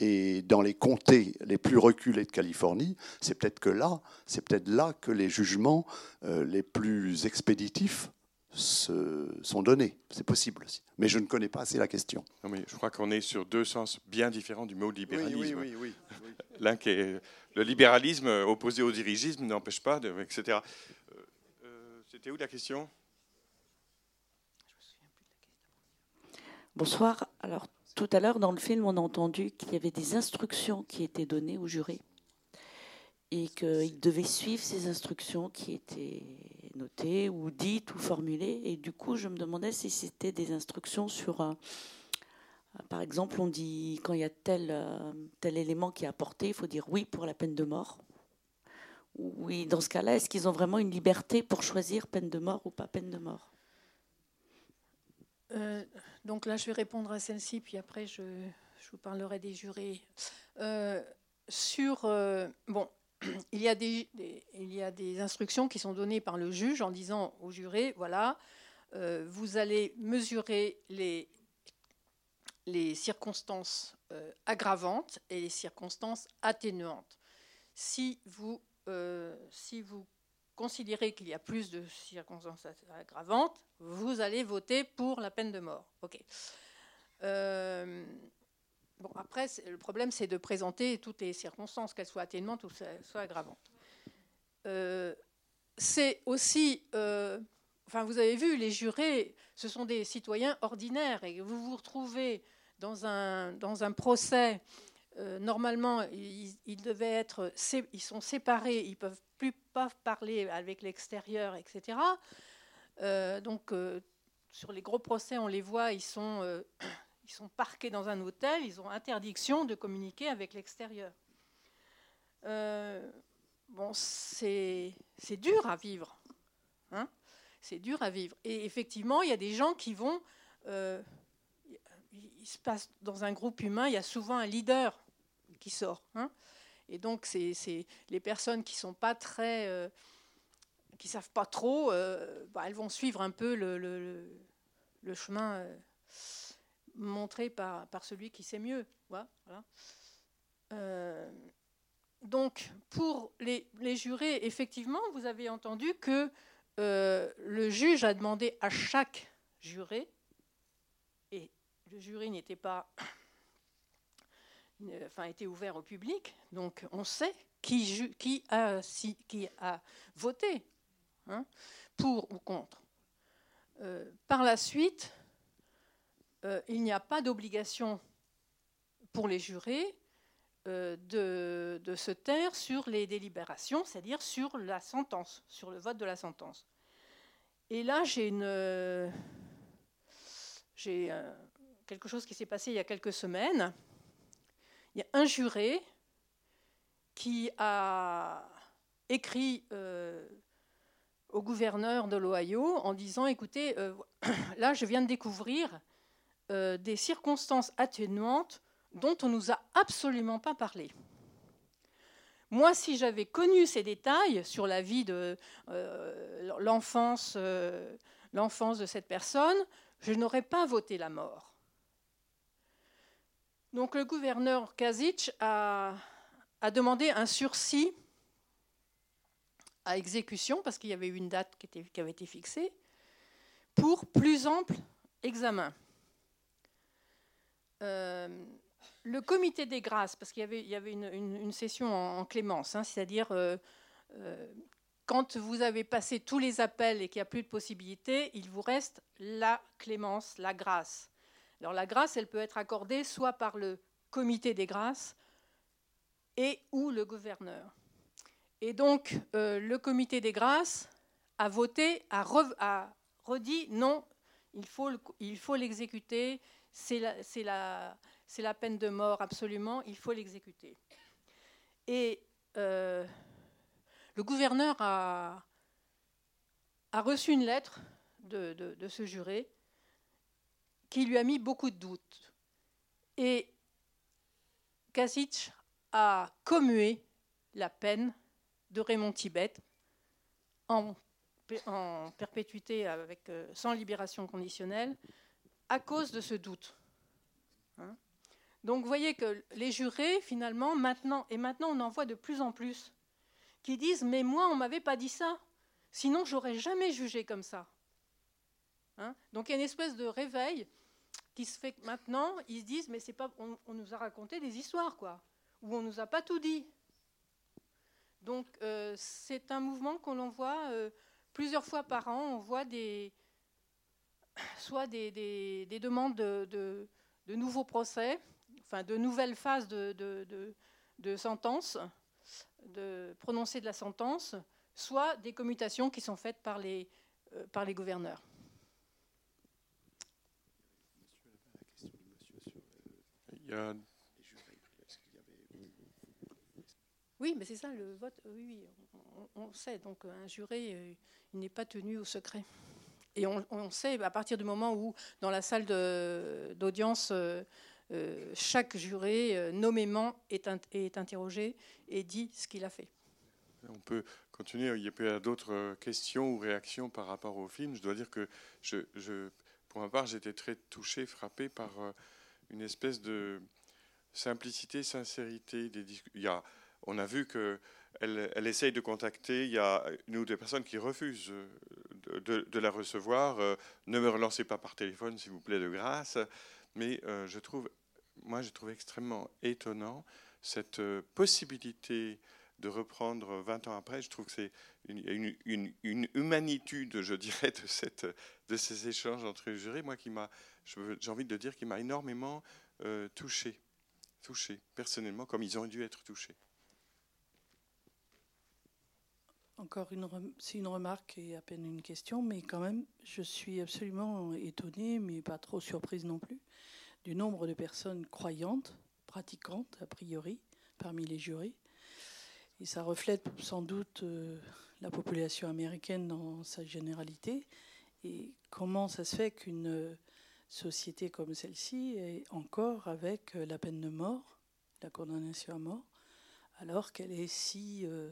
[SPEAKER 1] Et dans les comtés les plus reculés de Californie, c'est peut-être que là, c'est peut-être là que les jugements euh, les plus expéditifs se, sont donnés. C'est possible aussi. Mais je ne connais pas assez la question.
[SPEAKER 5] Non, mais je crois qu'on est sur deux sens bien différents du mot libéralisme.
[SPEAKER 1] Oui, oui,
[SPEAKER 5] oui. L'un qui est le libéralisme opposé au dirigisme n'empêche pas, de, etc. Euh, euh, c'était où la question?
[SPEAKER 11] Bonsoir. Alors, tout à l'heure, dans le film, on a entendu qu'il y avait des instructions qui étaient données aux jurés et qu'ils devaient suivre ces instructions qui étaient notées ou dites ou formulées. Et du coup, je me demandais si c'était des instructions sur... Euh, par exemple, on dit quand il y a tel, euh, tel élément qui est apporté, il faut dire oui pour la peine de mort. Oui, dans ce cas-là, est-ce qu'ils ont vraiment une liberté pour choisir peine de mort ou pas peine de mort?
[SPEAKER 3] Euh, donc là, je vais répondre à celle-ci, puis après, je, vous parlerai des jurés. Sur. Bon, il y, a des, instructions qui sont données par le juge en disant aux jurés voilà, vous allez mesurer les, circonstances aggravantes et les circonstances atténuantes. Si vous, si vous considérez qu'il y a plus de circonstances aggravantes, vous allez voter pour la peine de mort. Ok. Euh, après, le problème, c'est de présenter toutes les circonstances, qu'elles soient atténuantes ou soient aggravantes. Euh, c'est aussi, euh, enfin, vous avez vu, les jurés, ce sont des citoyens ordinaires, et vous vous retrouvez dans un, dans un procès. normalement, ils, ils, devaient être, ils sont séparés, ils peuvent plus pas parler avec l'extérieur, etc. Euh, donc, euh, sur les gros procès, on les voit, ils sont, euh, ils sont parqués dans un hôtel, ils ont interdiction de communiquer avec l'extérieur. bon, c'est dur à vivre. Hein c'est dur à vivre. Et effectivement, il y a des gens qui vont. il se passe dans un groupe humain, il y a souvent un leader qui sort. Hein et donc, c'est les personnes qui sont pas très, euh, qui savent pas trop, euh, bah, elles vont suivre un peu le, le, chemin euh, montré par, celui qui sait mieux. Voilà. donc, pour les, les, jurés, effectivement, vous avez entendu que le juge a demandé à chaque juré, et le jury n'était pas enfin, été ouvert au public, donc on sait qui, a, voté hein, pour ou contre. Euh, par la suite, euh, il n'y a pas d'obligation pour les jurés euh, de, se taire sur les délibérations, c'est-à-dire sur la sentence, sur le vote de la sentence. Et là, j'ai j'ai quelque chose qui s'est passé il y a quelques semaines il y a un juré qui a écrit euh, au gouverneur de l'Ohio en disant, écoutez, euh, là je viens de découvrir euh, des circonstances atténuantes dont on ne nous a absolument pas parlé. Moi, si j'avais connu ces détails sur la vie de l'enfance, l'enfance de cette personne, je n'aurais pas voté la mort. Donc le gouverneur Kazic a, demandé un sursis à exécution, parce qu'il y avait une date qui, avait été fixée, pour plus ample examen. Euh, le comité des grâces, parce qu'il y avait, une, session en, clémence, hein, c'est-à-dire euh, euh, quand vous avez passé tous les appels et qu'il n'y a plus de possibilités, il vous reste la clémence, la grâce. Alors la grâce, elle peut être accordée soit par le comité des grâces, et ou le gouverneur. Et donc, le comité des grâces a voté, a redit non, il faut l'exécuter, c'est la, peine de mort absolument, il faut l'exécuter. Et euh, le gouverneur a, reçu une lettre de, ce juré qui lui a mis beaucoup de doutes. Et Kasich a commué la peine de Raymond Tibet en perpétuité euh, sans libération conditionnelle à cause de ce doute. Hein? Donc vous voyez que les jurés, finalement, maintenant, et maintenant on en voit de plus en plus, qui disent Mais moi, on ne m'avait pas dit ça, sinon j'aurais jamais jugé comme ça. Hein? Donc il y a une espèce de réveil qui se fait maintenant, ils se disent Mais c'est pas, on, nous a raconté des histoires, quoi, ou on ne nous a pas tout dit. Donc euh, c'est un mouvement qu'on voit. Euh, plusieurs fois par an, on voit des, soit des, demandes de, nouveaux procès, enfin de nouvelles phases de, de sentence, de prononcer de la sentence, soit des commutations qui sont faites par les, euh, par les gouverneurs. Oui, mais c'est ça le vote. Oui, on, sait. Donc un juré, euh, il n'est pas tenu au secret. Et on, sait, à partir du moment où, dans la salle d'audience, euh, euh, chaque juré euh, nommément est, interrogé et dit ce qu'il a fait.
[SPEAKER 5] On peut continuer. Il y a d'autres questions ou réactions par rapport au film. Je dois dire que, pour ma part, j'étais très touché, frappé par une espèce de simplicité, sincérité. Des il on a vu que elle, elle, essaye de contacter. Il y a une ou deux personnes qui refusent de, la recevoir. Euh, ne me relancez pas par téléphone, s'il vous plaît, de grâce. Mais euh, je trouve, moi, j'ai trouvé extrêmement étonnant cette euh, possibilité de reprendre 20 ans après. Je trouve que c'est une, une, humanitude, je dirais, de, ces échanges entre jurés, moi, qui m'a, j'ai envie de dire, qui m'a énormément touché, touché, personnellement, comme ils ont dû être touchés.
[SPEAKER 4] Encore une, une remarque et à peine une question, mais quand même, je suis absolument étonnée, mais pas trop surprise non plus, du nombre de personnes croyantes, pratiquantes a priori, parmi les jurés. Et ça reflète sans doute euh, la population américaine dans sa généralité. Et comment ça se fait qu'une société comme celle-ci est encore avec la peine de mort, la condamnation à mort, alors qu'elle est si euh,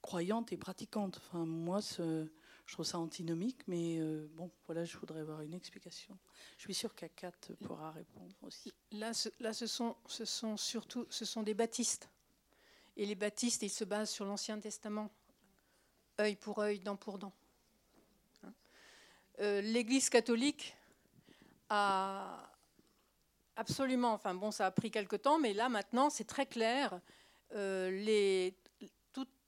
[SPEAKER 4] croyante et pratiquante. Enfin, moi, je trouve ça antinomique, mais euh, bon, voilà, je voudrais avoir une explication. Je suis sûre qu'Akat pourra répondre aussi.
[SPEAKER 3] Là, ce, là, ce sont surtout, ce sont des baptistes, et les baptistes, ils se basent sur l'Ancien Testament, œil pour œil, dent pour dent. Hein. Euh, L'Église catholique a absolument, enfin bon, ça a pris quelque temps, mais là maintenant, c'est très clair. Euh, les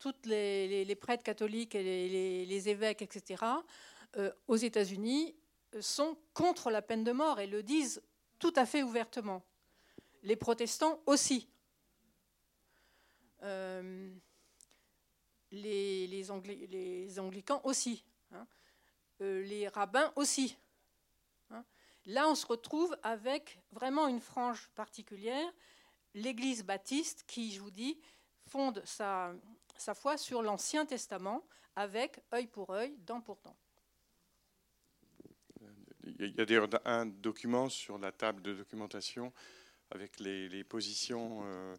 [SPEAKER 3] toutes les, prêtres catholiques et les, évêques, etc., euh, aux États-Unis euh, sont contre la peine de mort et le disent tout à fait ouvertement. Les protestants aussi. Euh, les, anglicans aussi. Hein. les rabbins aussi. Hein. Là, on se retrouve avec vraiment une frange particulière, l'Église baptiste qui, je vous dis, fonde sa, sa foi sur l'Ancien Testament avec œil pour œil, dent pour dent.
[SPEAKER 5] Il y a d'ailleurs un document sur la table de documentation avec les, positions euh,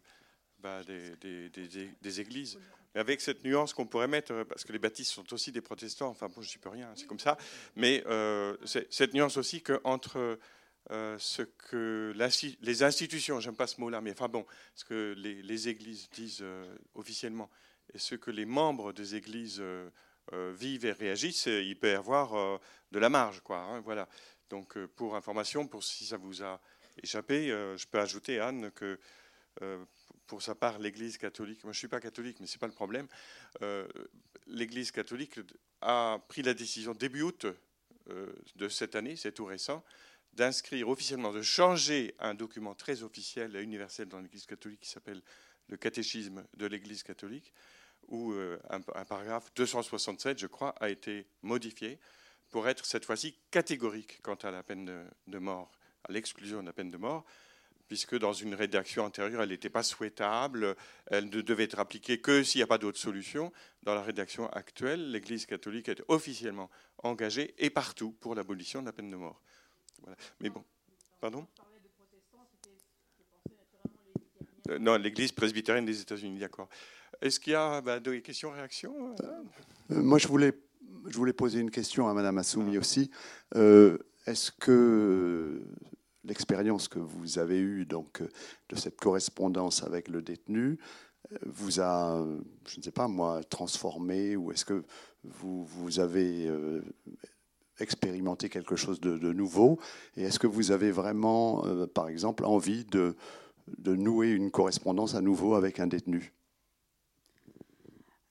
[SPEAKER 5] bah, des, églises. Mais avec cette nuance qu'on pourrait mettre, parce que les baptistes sont aussi des protestants, enfin bon, je ne peux rien, c'est comme ça, mais euh, cette nuance aussi qu'entre euh, ce que les institutions, j'aime pas ce mot-là, mais enfin bon, ce que les, églises disent officiellement et ce que les membres des églises euh, euh, vivent et réagissent, il peut y avoir euh, de la marge. Quoi, hein, voilà. Donc, pour information, pour si ça vous a échappé, je peux ajouter, Anne, que pour sa part, l'Église catholique, moi je ne suis pas catholique, mais ce n'est pas le problème, l'Église catholique a pris la décision début août de cette année, c'est tout récent, d'inscrire officiellement, de changer un document très officiel et universel dans l'Église catholique qui s'appelle le catéchisme de l'Église catholique, où euh, un, paragraphe 267, je crois, a été modifié pour être cette fois-ci catégorique quant à la peine de, mort, à l'exclusion de la peine de mort, puisque dans une rédaction antérieure, elle n'était pas souhaitable, elle ne devait être appliquée que s'il n'y a pas d'autre solution. Dans la rédaction actuelle, l'Église catholique est officiellement engagée et partout pour l'abolition de la peine de mort. Mais bon, pardon? Non, l'Église presbytérienne des États-Unis, d'accord. Est-ce qu'il y a bah, des questions, réactions
[SPEAKER 1] euh euh, Moi, je voulais, je voulais poser une question à Madame Assoumi ah. aussi. Est-ce que l'expérience que vous avez eue donc, de cette correspondance avec le détenu vous a, je ne sais pas moi, transformé ou est-ce que vous, vous avez expérimenter quelque chose de, nouveau? Et est-ce que vous avez vraiment, euh, par exemple, envie de, de nouer une correspondance à nouveau avec un détenu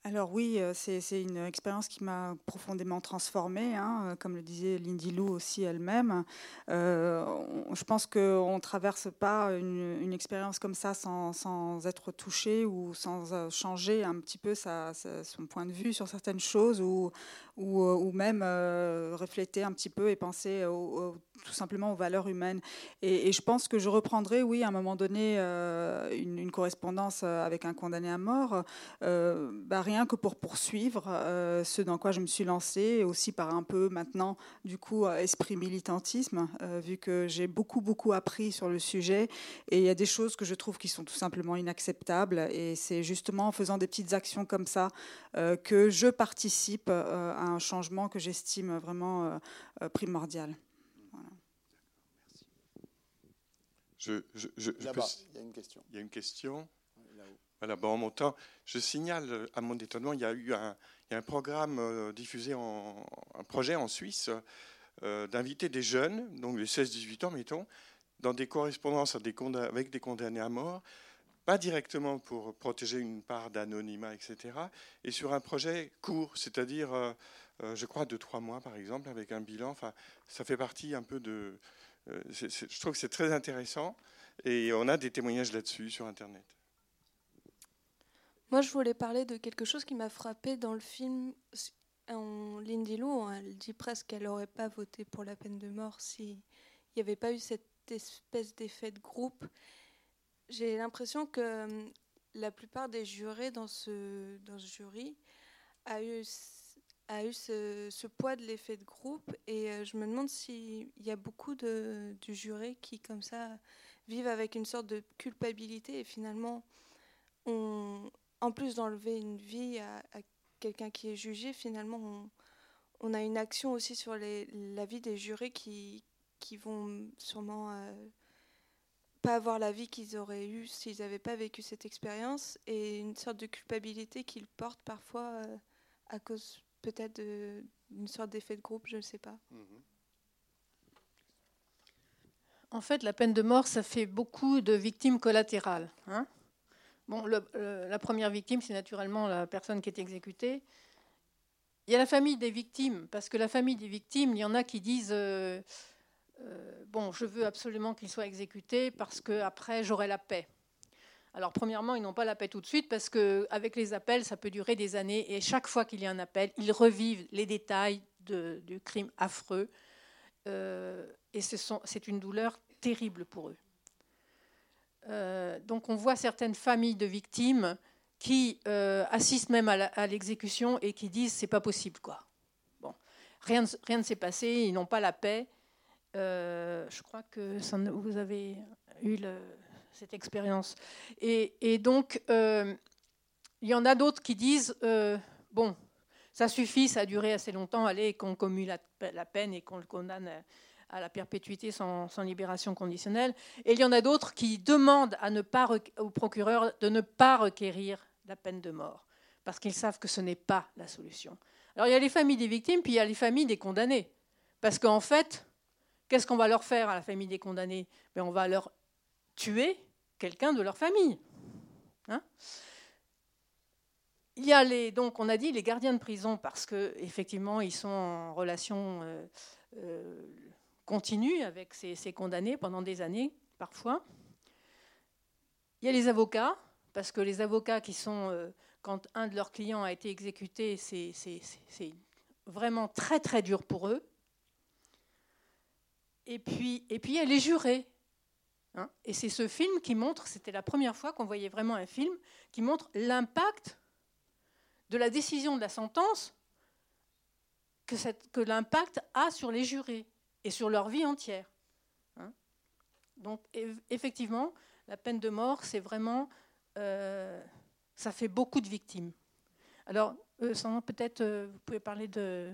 [SPEAKER 2] alors oui, euh, c'est une expérience qui m'a profondément transformée, hein, euh, comme le disait Lindy Lou aussi elle-même. je pense qu'on ne traverse pas une, expérience comme ça sans, être touché ou sans changer un petit peu son point de vue sur certaines choses ou, ou, euh, même euh, refléter un petit peu et penser tout simplement aux valeurs humaines. Et, je pense que je reprendrai, oui, à un moment donné, euh, une, correspondance avec un condamné à mort, bah, que pour poursuivre ce dans quoi je me suis lancée, et aussi par un peu maintenant, du coup, esprit militantisme, vu que j'ai beaucoup, beaucoup appris sur le sujet. Et il y a des choses que je trouve qui sont tout simplement inacceptables. Et c'est justement en faisant des petites actions comme ça que je participe à un changement que j'estime vraiment euh, euh, primordial.
[SPEAKER 5] Je, je, je, il y a une question. Il y a une question. Voilà, bon, en montant, je signale à mon étonnement, il y a eu un, programme euh, diffusé en un projet en Suisse d'inviter des jeunes, donc les 16-18 ans, mettons, dans des correspondances avec des condamnés à mort, pas directement pour protéger une part d'anonymat, etc., et sur un projet court, c'est-à-dire, euh, euh, je crois, de trois mois, par exemple, avec un bilan. Enfin, ça fait partie un peu de... Euh, je trouve que c'est très intéressant, et on a des témoignages là-dessus sur Internet.
[SPEAKER 12] Moi, je voulais parler de quelque chose qui m'a frappé dans le film. Lindy Lou, elle dit presque qu'elle n'aurait pas voté pour la peine de mort s'il n'y avait pas eu cette espèce d'effet de groupe. J'ai l'impression que hum, la plupart des jurés dans ce, jury a eu, a eu ce, poids de l'effet de groupe et euh, je me demande s'il y a beaucoup de, du juré qui, comme ça, vivent avec une sorte de culpabilité et finalement, on, en plus d'enlever une vie à, quelqu'un qui est jugé, finalement, on, on, a une action aussi sur les, la vie des jurés qui, qui vont sûrement... Euh, pas avoir la vie qu'ils auraient eue s'ils n'avaient pas vécu cette expérience et une sorte de culpabilité qu'ils portent parfois euh, à cause peut-être d'une sorte d'effet de groupe, je ne sais pas. Mhm.
[SPEAKER 3] En fait, la peine de mort, ça fait beaucoup de victimes collatérales. Hein. Bon, la première victime, c'est naturellement la personne qui est exécutée. Il y a la famille des victimes, parce que la famille des victimes, il y en a qui disent euh, euh, bon, je veux absolument qu'il soit exécuté parce que après j'aurai la paix. Alors premièrement, ils n'ont pas la paix tout de suite parce qu'avec les appels, ça peut durer des années et chaque fois qu'il y a un appel, ils revivent les détails du crime affreux euh, et c'est une douleur terrible pour eux. Euh, donc on voit certaines familles de victimes qui assistent même à l'exécution et qui disent c'est pas possible quoi. Bon, rien, rien ne s'est passé, ils n'ont pas la paix euh, je crois que vous avez eu cette expérience. Et, donc, euh, il y en a d'autres qui disent, euh, bon, ça suffit, ça a duré assez longtemps, allez, qu'on commue la, peine et qu'on le condamne la perpétuité sans, libération conditionnelle. Et il y en a d'autres qui demandent à au procureur de ne pas requérir la peine de mort, parce qu'ils savent que ce n'est pas la solution. Alors il y a les familles des victimes, puis il y a les familles des condamnés. Parce qu'en fait, Qu'est-ce qu'on va leur faire à la famille des condamnés? Ben, On va leur tuer quelqu'un de leur famille. Hein? Il y a les, donc on a dit les gardiens de prison parce qu'effectivement ils sont en relation euh, euh, continue avec ces, condamnés pendant des années parfois. Il y a les avocats parce que les avocats qui sont, euh, quand un de leurs clients a été exécuté, c'est vraiment très très dur pour eux. Et puis, et puis elle est jurée. Hein. et c'est ce film qui montre, c'était la première fois qu'on voyait vraiment un film qui montre l'impact de la décision de la sentence que l'impact a sur les jurés et sur leur vie entière. Hein. Donc effectivement, la peine de mort, c'est vraiment, euh, ça fait beaucoup de victimes. Alors, euh, peut-être, euh, vous pouvez parler de,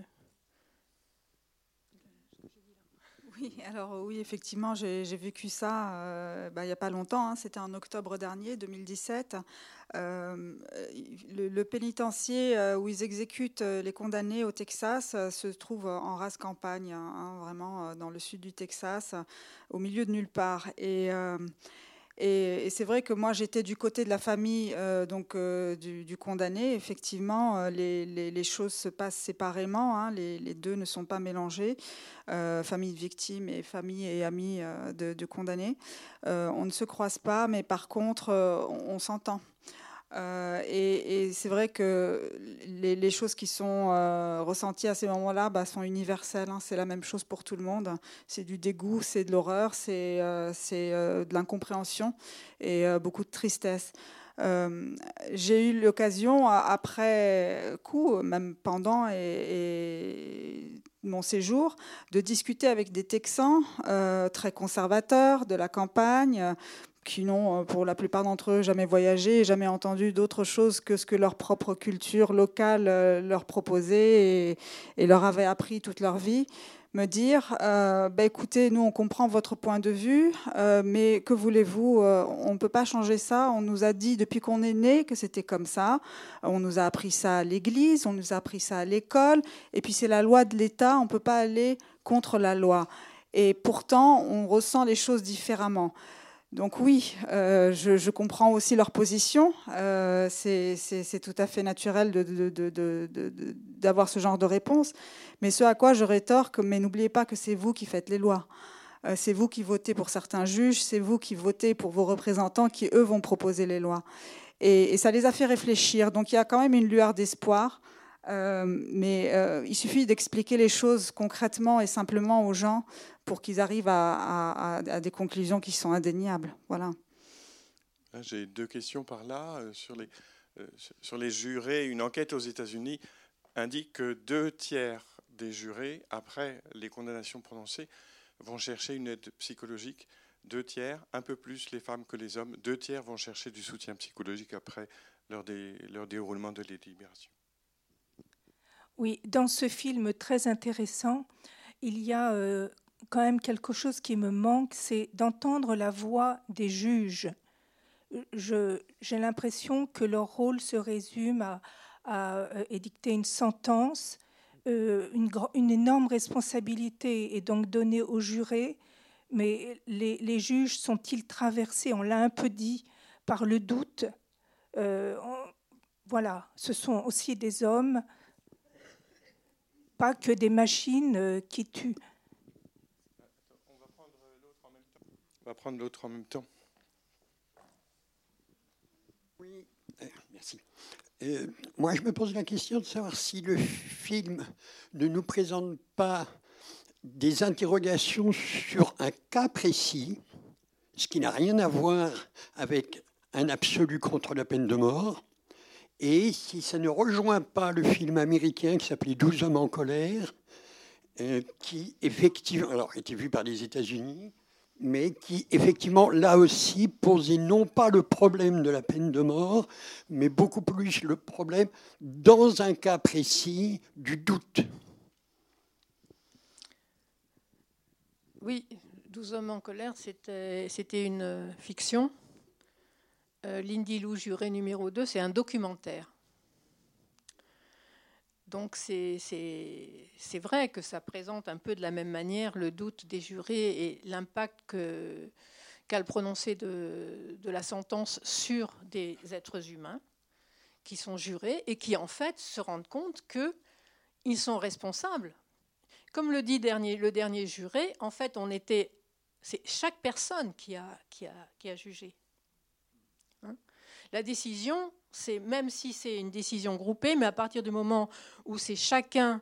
[SPEAKER 2] Oui, alors oui, effectivement, j'ai vécu ça euh, bah, il n'y a pas longtemps, hein. c'était en octobre dernier, 2017. Euh, le, pénitencier euh, où ils exécutent les condamnés au Texas se trouve en race campagne, hein, vraiment dans le sud du Texas, au milieu de nulle part. Et et, c'est vrai que moi, j'étais du côté de la famille euh, donc, euh, du, condamné. Effectivement, euh, les, choses se passent séparément. Hein. les, deux ne sont pas mélangés. famille de victime et famille et amis de, de condamnés. on ne se croise pas, mais par contre, on s'entend. Euh, et, c'est vrai que les, choses qui sont euh, ressenties à ces moments-là bah, sont universelles. Hein. c'est la même chose pour tout le monde. C'est du dégoût, c'est de l'horreur, c'est euh, de l'incompréhension et beaucoup de tristesse. J'ai eu l'occasion, après coup, même pendant mon séjour, de discuter avec des Texans très conservateurs de la campagne, qui n'ont, euh, pour la plupart d'entre eux, jamais voyagé jamais entendu d'autre chose que ce que leur propre culture locale euh, leur proposait et, leur avait appris toute leur vie, me dire euh, bah, écoutez, nous, on comprend votre point de vue, mais que voulez-vous On ne peut pas changer ça. On nous a dit depuis qu'on est né que c'était comme ça. On nous a appris ça à l'église, on nous a appris ça à l'école, et puis c'est la loi de l'État, on ne peut pas aller contre la loi. Et pourtant, on ressent les choses différemment. Donc oui, euh, je, comprends aussi leur position. Euh, c'est tout à fait naturel d'avoir ce genre de réponse. Mais ce à quoi je rétorque, mais n'oubliez pas que c'est vous qui faites les lois. Euh, c'est vous qui votez pour certains juges, c'est vous qui votez pour vos représentants qui, eux, vont proposer les lois. Et, et ça les a fait réfléchir. Donc il y a quand même une lueur d'espoir. Mais il suffit d'expliquer les choses concrètement et simplement aux gens pour qu'ils arrivent à, des conclusions qui sont indéniables. Voilà.
[SPEAKER 5] J'ai deux questions par là. Euh, sur les, euh, sur les jurés, une enquête aux États-Unis indique que deux tiers des jurés, après les condamnations prononcées, vont chercher une aide psychologique. Deux tiers, un peu plus les femmes que les hommes, deux tiers vont chercher du soutien psychologique après leur, déroulement de délibération.
[SPEAKER 13] Oui, dans ce film très intéressant, il y a euh, quand même quelque chose qui me manque, c'est d'entendre la voix des juges. J'ai l'impression que leur rôle se résume à, euh, édicter une sentence. Euh, une, énorme responsabilité est donc donnée aux jurés, mais les, juges sont-ils traversés, on l'a un peu dit, par le doute Voilà, ce sont aussi des hommes, pas que des machines qui tuent.
[SPEAKER 5] On va prendre l'autre en même temps.
[SPEAKER 10] Oui, euh, merci. Euh, moi, je me pose la question de savoir si le film ne nous présente pas des interrogations sur un cas précis, ce qui n'a rien à voir avec un absolu contre la peine de mort, et si ça ne rejoint pas le film américain qui s'appelait 12 hommes en colère, euh, qui effectivement, alors était vu par les États-Unis, mais qui effectivement, là aussi, posait non pas le problème de la peine de mort, mais beaucoup plus le problème, dans un cas précis, du doute.
[SPEAKER 3] Oui, 12 hommes en colère, c'était une fiction. Euh, Lindy Lou, juré numéro 2, c'est un documentaire. Donc c'est vrai que ça présente un peu de la même manière le doute des jurés et l'impact qu'a le prononcé de, la sentence sur des êtres humains qui sont jurés et qui en fait se rendent compte qu'ils sont responsables. Comme le dit dernier, le dernier juré, en fait on était, c'est chaque personne qui a, qui a, qui a jugé. La décision, c'est même si c'est une décision groupée, mais à partir du moment où c'est chacun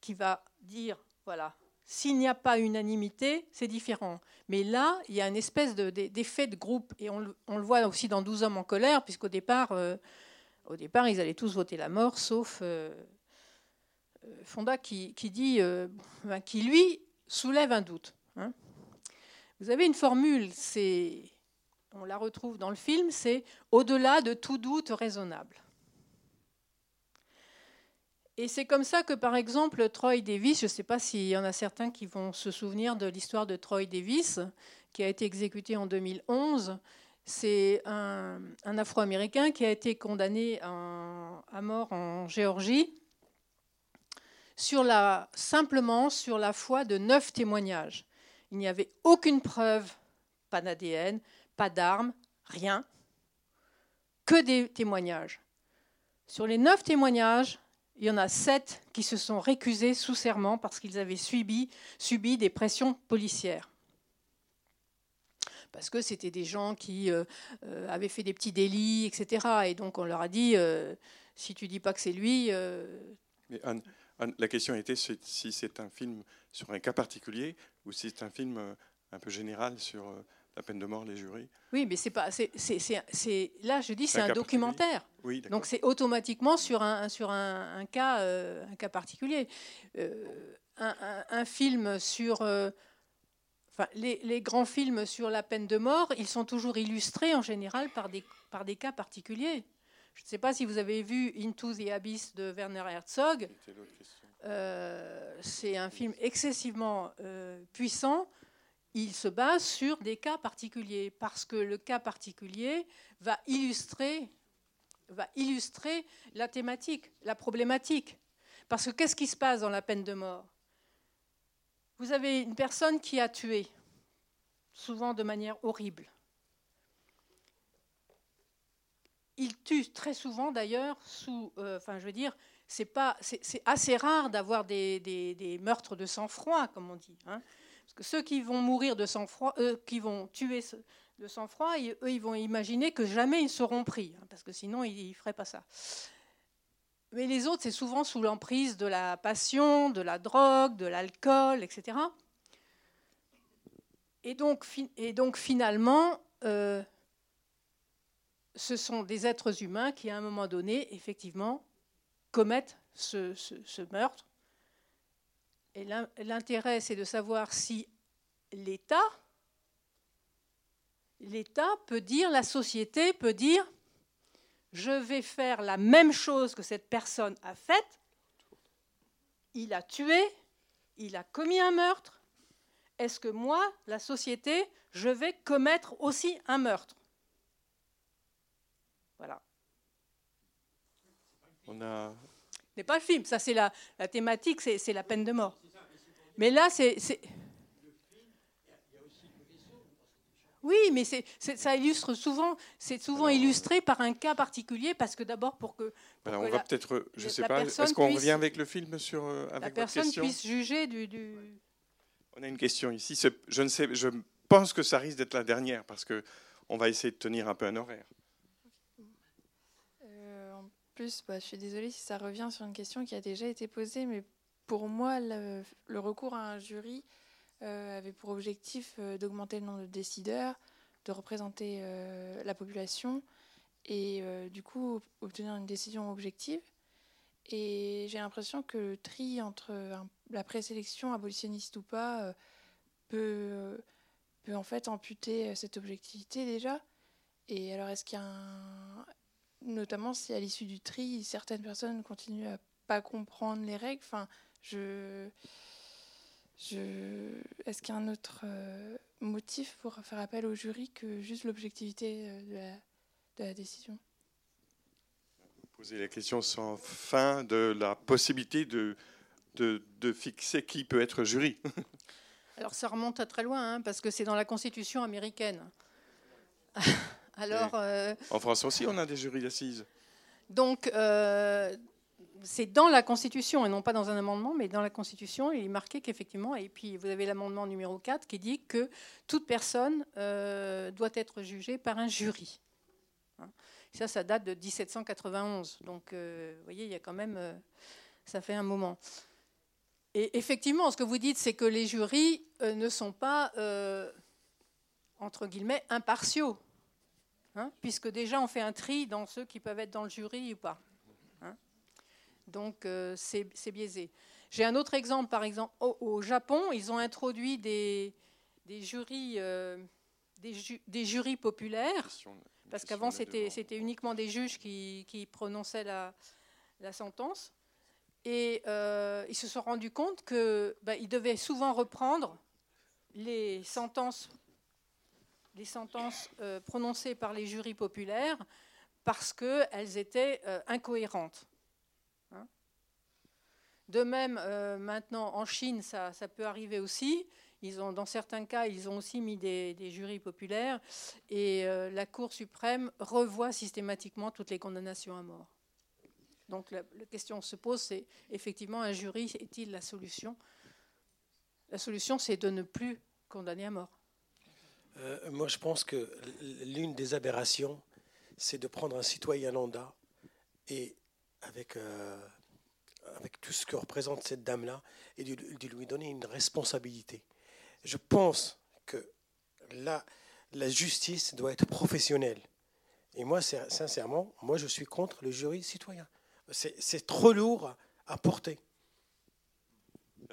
[SPEAKER 3] qui va dire, voilà, s'il n'y a pas unanimité, c'est différent. Mais là, il y a une espèce d'effet de, groupe, et on, le voit aussi dans 12 hommes en colère, puisqu'au départ, euh, au départ, ils allaient tous voter la mort, sauf euh, euh, Fonda qui, dit, ben, qui lui soulève un doute. Hein. Vous avez une formule, c'est, on la retrouve dans le film, c'est au-delà de tout doute raisonnable. Et c'est comme ça que, par exemple, Troy Davis, je ne sais pas s'il y en a certains qui vont se souvenir de l'histoire de Troy Davis, qui a été exécuté en 2011. C'est un, Afro-Américain qui a été condamné à mort en Géorgie simplement sur la foi de neuf témoignages. Il n'y avait aucune preuve, pas pas d'armes, rien, que des témoignages. Sur les neuf témoignages, il y en a sept qui se sont récusés sous serment parce qu'ils avaient subi, des pressions policières. Parce que c'était des gens qui euh, euh, avaient fait des petits délits, etc. Et donc on leur a dit, euh, si tu dis pas que c'est lui...
[SPEAKER 5] La question était si c'est un film sur un cas particulier ou si c'est un film un peu général sur la peine de mort, les jurys.
[SPEAKER 3] Oui, mais c'est pas, c'est, là je dis c'est un, documentaire. Oui, Donc c'est automatiquement sur un sur un, cas euh, un cas particulier. Euh, un, film sur euh, Enfin, les, les, grands films sur la peine de mort, ils sont toujours illustrés en général par des, par des cas particuliers. Je ne sais pas si vous avez vu Into the Abyss de Werner Herzog. c'est un film excessivement puissant il se base sur des cas particuliers, parce que le cas particulier va illustrer, la thématique, la problématique. Parce que qu'est-ce qui se passe dans la peine de mort? Vous avez une personne qui a tué, souvent de manière horrible. Il tue très souvent d'ailleurs sous, euh, enfin je veux dire, c'est assez rare d'avoir des, des, meurtres de sang-froid, comme on dit. Hein que ceux qui vont mourir de sang-froid, euh, qui vont tuer de sang-froid, eux, ils vont imaginer que jamais ils seront pris, hein, parce que sinon, ils ne feraient pas ça. Mais les autres, c'est souvent sous l'emprise de la passion, de la drogue, de l'alcool, etc. Et donc, et donc finalement, euh, ce sont des êtres humains qui, à un moment donné, effectivement, commettent ce meurtre et l'intérêt, c'est de savoir si l'État, peut dire, la société peut dire, je vais faire la même chose que cette personne a faite. Il a tué, il a commis un meurtre. Est-ce que moi, la société, je vais commettre aussi un meurtre? Voilà. N'est pas le film, ça c'est la, la thématique, c'est la peine de mort. Mais là, c'est. Oui, mais ça illustre souvent, c'est souvent illustré par un cas particulier, parce que d'abord pour que.
[SPEAKER 5] on va peut-être, je ne sais pas, est-ce qu'on revient avec le film sur euh, avec
[SPEAKER 3] la personne puisse juger du,
[SPEAKER 5] On a une question ici. Je ne sais, je pense que ça risque d'être la dernière parce que on va essayer de tenir un peu un horaire.
[SPEAKER 12] Plus, bah, je suis désolée si ça revient sur une question qui a déjà été posée, mais pour moi, le, recours à un jury euh, avait pour objectif euh, d'augmenter le nombre de décideurs, de représenter euh, la population et du coup obtenir une décision objective. Et j'ai l'impression que le tri entre la présélection abolitionniste ou pas peut, peut en fait amputer cette objectivité déjà. Et alors est-ce qu'il y a un... Notamment si à l'issue du tri, certaines personnes continuent à pas comprendre les règles. Enfin, je, je, Est-ce qu'il y a un autre euh, motif pour faire appel au jury que juste l'objectivité euh, de la, de la décision?
[SPEAKER 5] Poser la question sans fin de la possibilité de, de, de fixer qui peut être jury.
[SPEAKER 3] Alors ça remonte à très loin, hein, parce que c'est dans la Constitution américaine. Alors,
[SPEAKER 5] euh, en France aussi, on a des jurys d'assises.
[SPEAKER 3] Donc, c'est dans la Constitution et non pas dans un amendement, mais dans la Constitution, il est marqué qu'effectivement, et puis vous avez l'amendement numéro 4 qui dit que toute personne euh, doit être jugée par un jury. Hein. Ça, ça date de 1791. Donc, vous voyez, il y a quand même, ça fait un moment. Et effectivement, ce que vous dites, c'est que les jurys ne sont pas, entre guillemets, impartiaux. Hein, puisque déjà on fait un tri dans ceux qui peuvent être dans le jury ou pas. Hein. Donc euh, c'est biaisé. J'ai un autre exemple, par exemple, au, Japon, ils ont introduit des, jurys, euh, des, jurys populaires, parce qu'avant c'était uniquement des juges qui, prononçaient la, sentence. Et euh, ils se sont rendus compte qu'ils bah, devaient souvent reprendre les sentences les sentences euh, prononcées par les jurys populaires parce qu'elles étaient euh, incohérentes. Hein. de même, euh, maintenant, en Chine, ça, peut arriver aussi. Dans certains cas, ils ont aussi mis des, jurys populaires et la Cour suprême revoit systématiquement toutes les condamnations à mort. Donc la question se pose, c'est effectivement un jury est-il la solution? La solution, c'est de ne plus condamner à mort.
[SPEAKER 14] Euh, moi, je pense que l'une des aberrations, c'est de prendre un citoyen lambda et avec, euh, avec tout ce que représente cette dame-là et de, lui donner une responsabilité. Je pense que là, la justice doit être professionnelle. Et moi, sincèrement, moi, je suis contre le jury citoyen. C'est trop lourd à porter.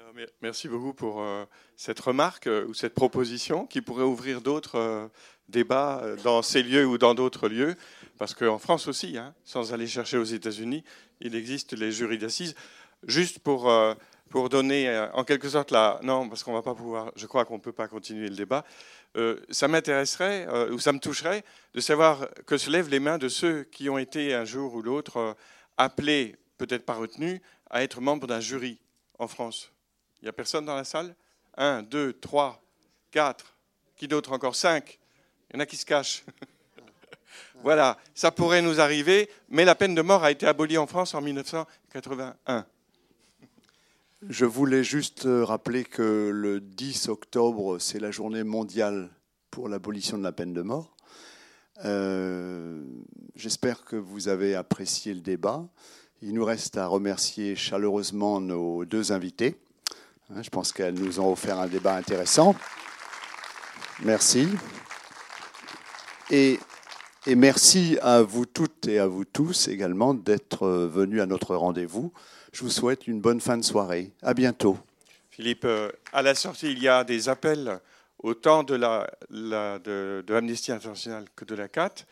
[SPEAKER 5] Euh, merci beaucoup pour euh, cette remarque euh, ou cette proposition qui pourrait ouvrir d'autres débats dans ces lieux ou dans d'autres lieux. Parce qu'en France aussi, hein, sans aller chercher aux États-Unis, il existe les jurys d'assises. Juste pour, pour donner en quelque sorte la. Non, parce qu'on va pas pouvoir. Je crois qu'on ne peut pas continuer le débat. ça m'intéresserait ou ça me toucherait de savoir que se lèvent les mains de ceux qui ont été un jour ou l'autre appelés, peut-être pas retenus, à être membres d'un jury en France. Il n'y a personne dans la salle? Un, deux, trois, quatre. Qui d'autre encore? Cinq. Il y en a qui se cachent. voilà, ça pourrait nous arriver, mais la peine de mort a été abolie en France en 1981.
[SPEAKER 1] Je voulais juste rappeler que le 10 octobre, c'est la journée mondiale pour l'abolition de la peine de mort. Euh, j'espère que vous avez apprécié le débat. Il nous reste à remercier chaleureusement nos deux invités. Hein, je pense qu'elles nous ont offert un débat intéressant. Merci. Et, merci à vous toutes et à vous tous également d'être venus à notre rendez-vous. Je vous souhaite une bonne fin de soirée. À bientôt.
[SPEAKER 5] Philippe, euh, à la sortie, il y a des appels autant de, la, de, Amnesty International que de la CAT.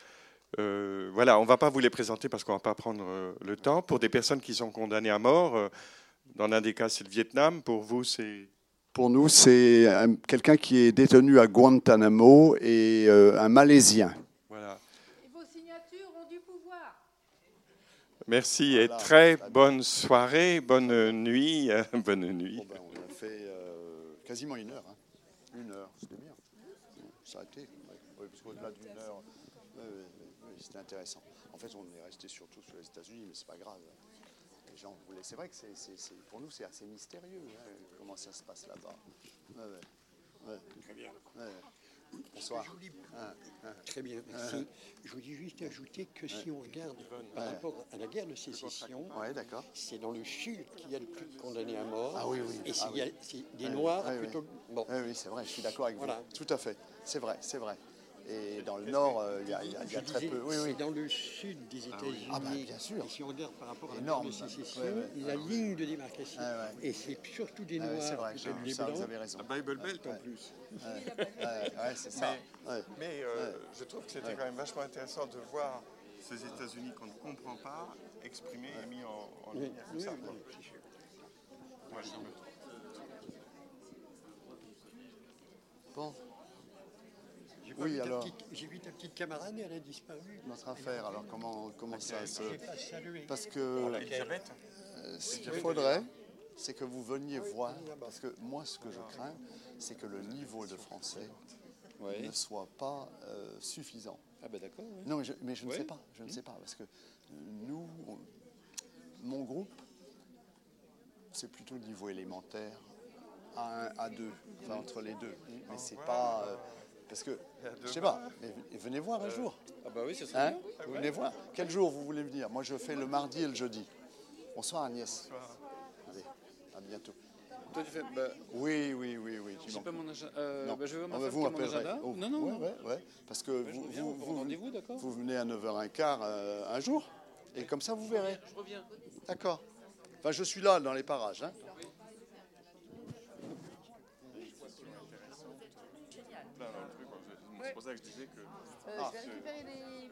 [SPEAKER 5] Euh, voilà, on ne va pas vous les présenter parce qu'on ne va pas prendre euh, le temps. Pour des personnes qui sont condamnées à mort, dans l'un des cas, c'est le Vietnam. Pour vous, c'est
[SPEAKER 1] Pour nous, c'est quelqu'un qui est détenu à Guantanamo et euh, un Malaisien.
[SPEAKER 3] Voilà. Et vos signatures ont du pouvoir.
[SPEAKER 5] Merci et très bonne soirée, bonne nuit, bonne nuit.
[SPEAKER 1] Ben, on a fait euh, quasiment une heure. Hein. Une heure, c'était bien. Ça a été. Oui, parce qu'au-delà d'une heure, c'était intéressant. En fait, on est resté surtout sur les États-Unis, mais c'est pas grave. C'est vrai que c'est, pour nous, c'est assez mystérieux hein, comment ça se passe là-bas.
[SPEAKER 10] Très bien. Bonsoir. Très bien, merci. Je voulais juste ajouter que si on regarde par rapport à la guerre de sécession, c'est dans le sud qu'il y a le plus de condamnés à mort.
[SPEAKER 1] Ah oui, oui.
[SPEAKER 10] Et
[SPEAKER 1] c'est,
[SPEAKER 10] ah des Noirs plutôt.
[SPEAKER 1] Bon. Oui, c'est vrai, je suis d'accord avec vous. Tout à fait. C'est vrai, c'est vrai. Et dans le nord, euh, il y a, y a très peu.
[SPEAKER 10] Oui, oui. Dans le sud des ah États-Unis,
[SPEAKER 1] ah, bah, bien sûr.
[SPEAKER 10] Et si on regarde par rapport à la sécession, la ligne de démarcation. Et c'est surtout des Noirs. c'est
[SPEAKER 1] vrai, j'ai vu ça, vous avez raison.
[SPEAKER 5] La Bible Belt en plus.
[SPEAKER 1] Ouais, c'est ça.
[SPEAKER 5] Mais, euh, je trouve que c'était quand même vachement intéressant de voir ces États-Unis qu'on ne comprend pas exprimés et mis en, en ligne comme ça.
[SPEAKER 1] Bon.
[SPEAKER 10] Oui, alors. J'ai vu ta petite camarade et elle a disparu.
[SPEAKER 1] Notre affaire, alors comment, comment ça se. Parce que.
[SPEAKER 5] Euh,
[SPEAKER 1] ce qu'il faudrait, c'est que vous veniez voir. Parce que moi, ce que je crains, c'est que le niveau de français ne soit pas euh, suffisant.
[SPEAKER 6] Ah ben d'accord.
[SPEAKER 1] Non, mais je, mais je ne sais pas. Je ne sais pas. Parce que nous, mon groupe, c'est plutôt le niveau élémentaire. A1, A2, enfin entre les deux. Mais c'est pas. Euh, Parce que, je sais pas, mais venez voir un jour.
[SPEAKER 6] Ah bah oui, c'est ça. Hein
[SPEAKER 1] vous venez voir. Quel jour vous voulez venir Moi, je fais le mardi et le jeudi. Bonsoir Agnès. Allez, à bientôt.
[SPEAKER 6] Toi, tu fais. Bah,
[SPEAKER 1] oui, oui, oui, oui.
[SPEAKER 6] Tu pas mon agenda. Euh, non. Bah, je vais
[SPEAKER 1] ah, bah, vous.
[SPEAKER 6] Oh. Non, non.
[SPEAKER 1] Ouais, ouais, ouais. Parce que vous,
[SPEAKER 6] vous, vous, rendez-vous, d'accord
[SPEAKER 1] Vous venez à 9h15 euh, un jour, et comme ça, vous verrez.
[SPEAKER 6] Je reviens.
[SPEAKER 1] D'accord. Enfin, je suis là, dans les parages. Hein.
[SPEAKER 5] C'est pour ça que je disais que.
[SPEAKER 8] Euh, je vais récupérer les